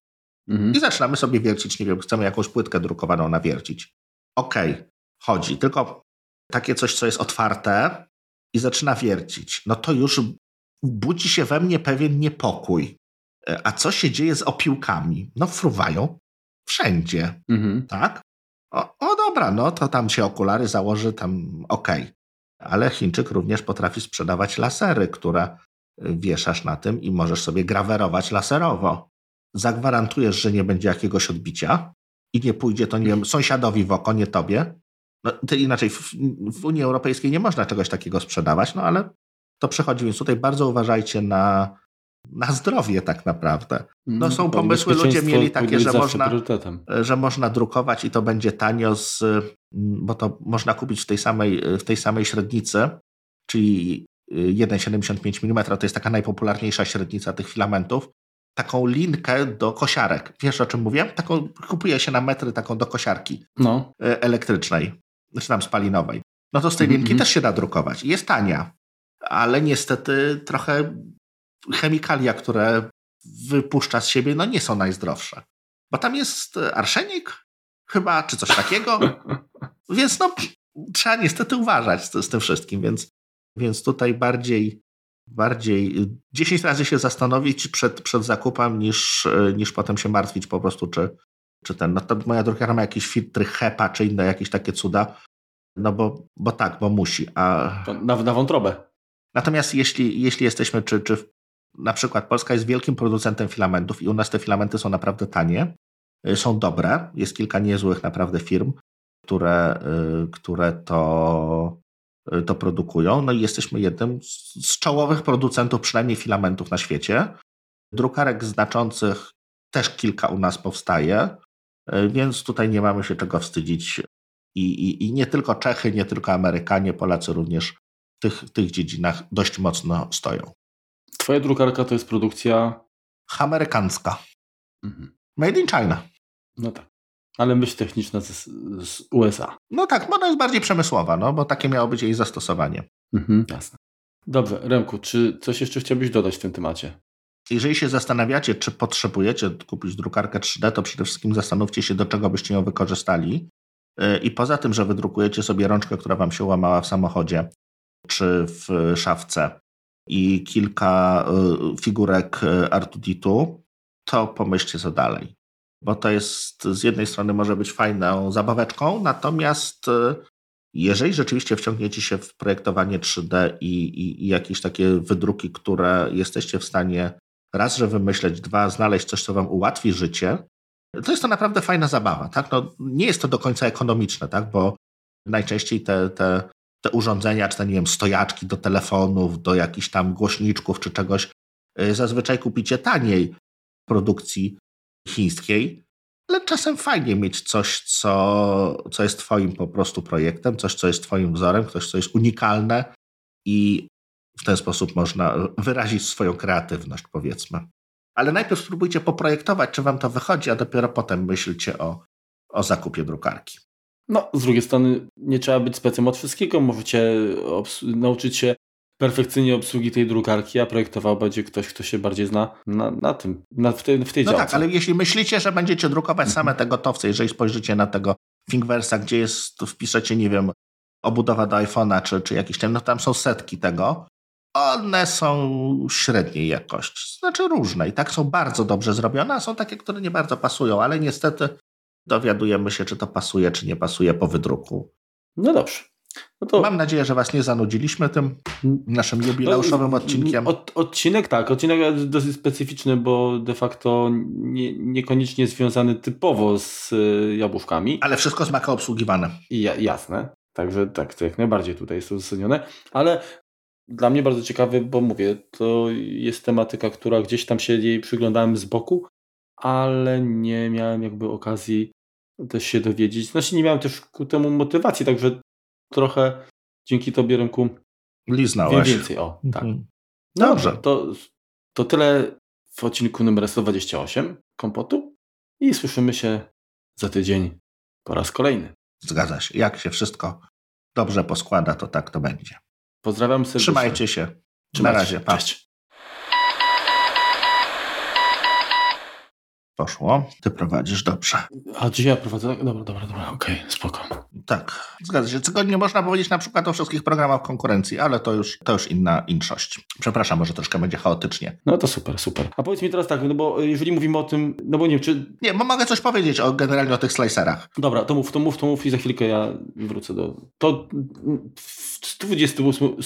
Mhm. I zaczynamy sobie wiercić, nie wiem, chcemy jakąś płytkę drukowaną nawiercić. Okej, okay, chodzi, tylko takie coś, co jest otwarte i zaczyna wiercić, no to już budzi się we mnie pewien niepokój. E, a co się dzieje z opiłkami? No fruwają wszędzie, mhm. tak? O, o, dobra, no to tam się okulary założy, tam okej. Okay. Ale Chińczyk również potrafi sprzedawać lasery, które e, wieszasz na tym i możesz sobie grawerować laserowo. Zagwarantujesz, że nie będzie jakiegoś odbicia i nie pójdzie to nie sąsiadowi w oko, nie tobie, no, to inaczej, w, w, Unii Europejskiej nie można czegoś takiego sprzedawać, no ale to przechodzi, więc tutaj bardzo uważajcie na, na zdrowie tak naprawdę. No mm, są pomysły, ludzie mieli takie, że można, że można drukować i to będzie tanio, z, bo to można kupić w tej samej, w tej samej średnicy, czyli 1,75 mm, to jest taka najpopularniejsza średnica tych filamentów, taką linkę do kosiarek. Wiesz o czym mówię? Taką, kupuje się na metry taką do kosiarki no. E, elektrycznej znaczy tam spalinowej, no to z tej linki mm -hmm. też się da drukować. Jest tania, ale niestety trochę chemikalia, które wypuszcza z siebie, no nie są najzdrowsze. Bo tam jest arszenik chyba, czy coś takiego. więc no trzeba niestety uważać z, z tym wszystkim, więc, więc tutaj bardziej bardziej 10 razy się zastanowić przed, przed zakupem, niż, niż potem się martwić po prostu, czy, czy ten, no to moja drukarka ma jakieś filtry HEPA, czy inne jakieś takie cuda, no bo, bo tak, bo musi. A... Na, na wątrobę. Natomiast jeśli, jeśli jesteśmy, czy, czy na przykład Polska jest wielkim producentem filamentów i u nas te filamenty są naprawdę tanie, y, są dobre, jest kilka niezłych naprawdę firm, które, y, które to, y, to produkują, no i jesteśmy jednym z czołowych producentów przynajmniej filamentów na świecie. Drukarek znaczących też kilka u nas powstaje. E, więc tutaj nie mamy się czego wstydzić. I, i, I nie tylko Czechy, nie tylko Amerykanie, Polacy również w tych, tych dziedzinach dość mocno stoją. Twoja drukarka to jest produkcja amerykańska. Mhm. Made in China. No tak. Ale myśl techniczna z, z USA. No tak, ona jest bardziej przemysłowa, no bo takie miało być jej zastosowanie. Mhm, jasne. Dobrze, Remku, czy coś jeszcze chciałbyś dodać w tym temacie? Jeżeli się zastanawiacie, czy potrzebujecie kupić drukarkę 3D, to przede wszystkim zastanówcie się, do czego byście ją wykorzystali. Y, I poza tym, że wydrukujecie sobie rączkę, która wam się łamała w samochodzie czy w szafce i kilka y, figurek y, Artuditu, to pomyślcie co dalej. Bo to jest z jednej strony może być fajną zabaweczką, natomiast jeżeli rzeczywiście wciągniecie się w projektowanie 3D i, i, i jakieś takie wydruki, które jesteście w stanie raz, że wymyśleć, dwa, znaleźć coś, co wam ułatwi życie, to jest to naprawdę fajna zabawa. Tak? No, nie jest to do końca ekonomiczne, tak? bo najczęściej te, te, te urządzenia, czy te, nie wiem, stojaczki do telefonów, do jakichś tam głośniczków czy czegoś, y, zazwyczaj kupicie taniej produkcji chińskiej, ale czasem fajnie mieć coś, co, co jest Twoim po prostu projektem, coś, co jest Twoim wzorem, coś, co jest unikalne i w ten sposób można wyrazić swoją kreatywność, powiedzmy. Ale najpierw spróbujcie poprojektować, czy Wam to wychodzi, a dopiero potem myślcie o, o zakupie drukarki. No, z drugiej strony nie trzeba być specem od wszystkiego. Możecie nauczyć się perfekcyjnie obsługi tej drukarki, a projektował będzie ktoś, kto się bardziej zna na, na tym, na, w, tej, w tej No działce. tak, ale jeśli myślicie, że będziecie drukować mhm. same te gotowce, jeżeli spojrzycie na tego Thingiversa, gdzie jest, wpiszecie, nie wiem, obudowa do iPhone'a, czy, czy jakiś ten, no tam są setki tego, one są średniej jakości, znaczy różne i tak są bardzo dobrze zrobione, a są takie, które nie bardzo pasują, ale niestety dowiadujemy się, czy to pasuje, czy nie pasuje po wydruku. No dobrze. No to... Mam nadzieję, że Was nie zanudziliśmy tym naszym jubileuszowym no, odcinkiem. Od, odcinek tak, odcinek dosyć specyficzny, bo de facto nie, niekoniecznie związany typowo z y, jabłuszkami. Ale wszystko z maka obsługiwane. I, jasne, także tak, to jak najbardziej tutaj jest uzasadnione, ale dla mnie bardzo ciekawy, bo mówię, to jest tematyka, która gdzieś tam się jej przyglądałem z boku, ale nie miałem jakby okazji też się dowiedzieć. Znaczy nie miałem też ku temu motywacji, także trochę dzięki Tobie, Rynku, Liznałeś. wiem więcej. O, tak. Mhm. Dobrze. To, to tyle w odcinku numer 128 Kompotu i słyszymy się za tydzień po raz kolejny. Zgadza się. Jak się wszystko dobrze poskłada, to tak to będzie. Pozdrawiam serdecznie. Trzymajcie się. Trzymajcie Na razie. Pa. Cześć. Poszło. Ty prowadzisz dobrze. A czy ja prowadzę? Dobra, dobra, dobra, okej, okay, spoko. Tak, zgadza się. Czego nie można powiedzieć na przykład o wszystkich programach konkurencji, ale to już, to już inna inszość. Przepraszam, może troszkę będzie chaotycznie. No to super, super. A powiedz mi teraz tak, no bo jeżeli mówimy o tym, no bo nie wiem, czy... Nie, bo mogę coś powiedzieć o, generalnie o tych slicerach. Dobra, to mów, to mów, to mów i za chwilkę ja wrócę do... To w 28...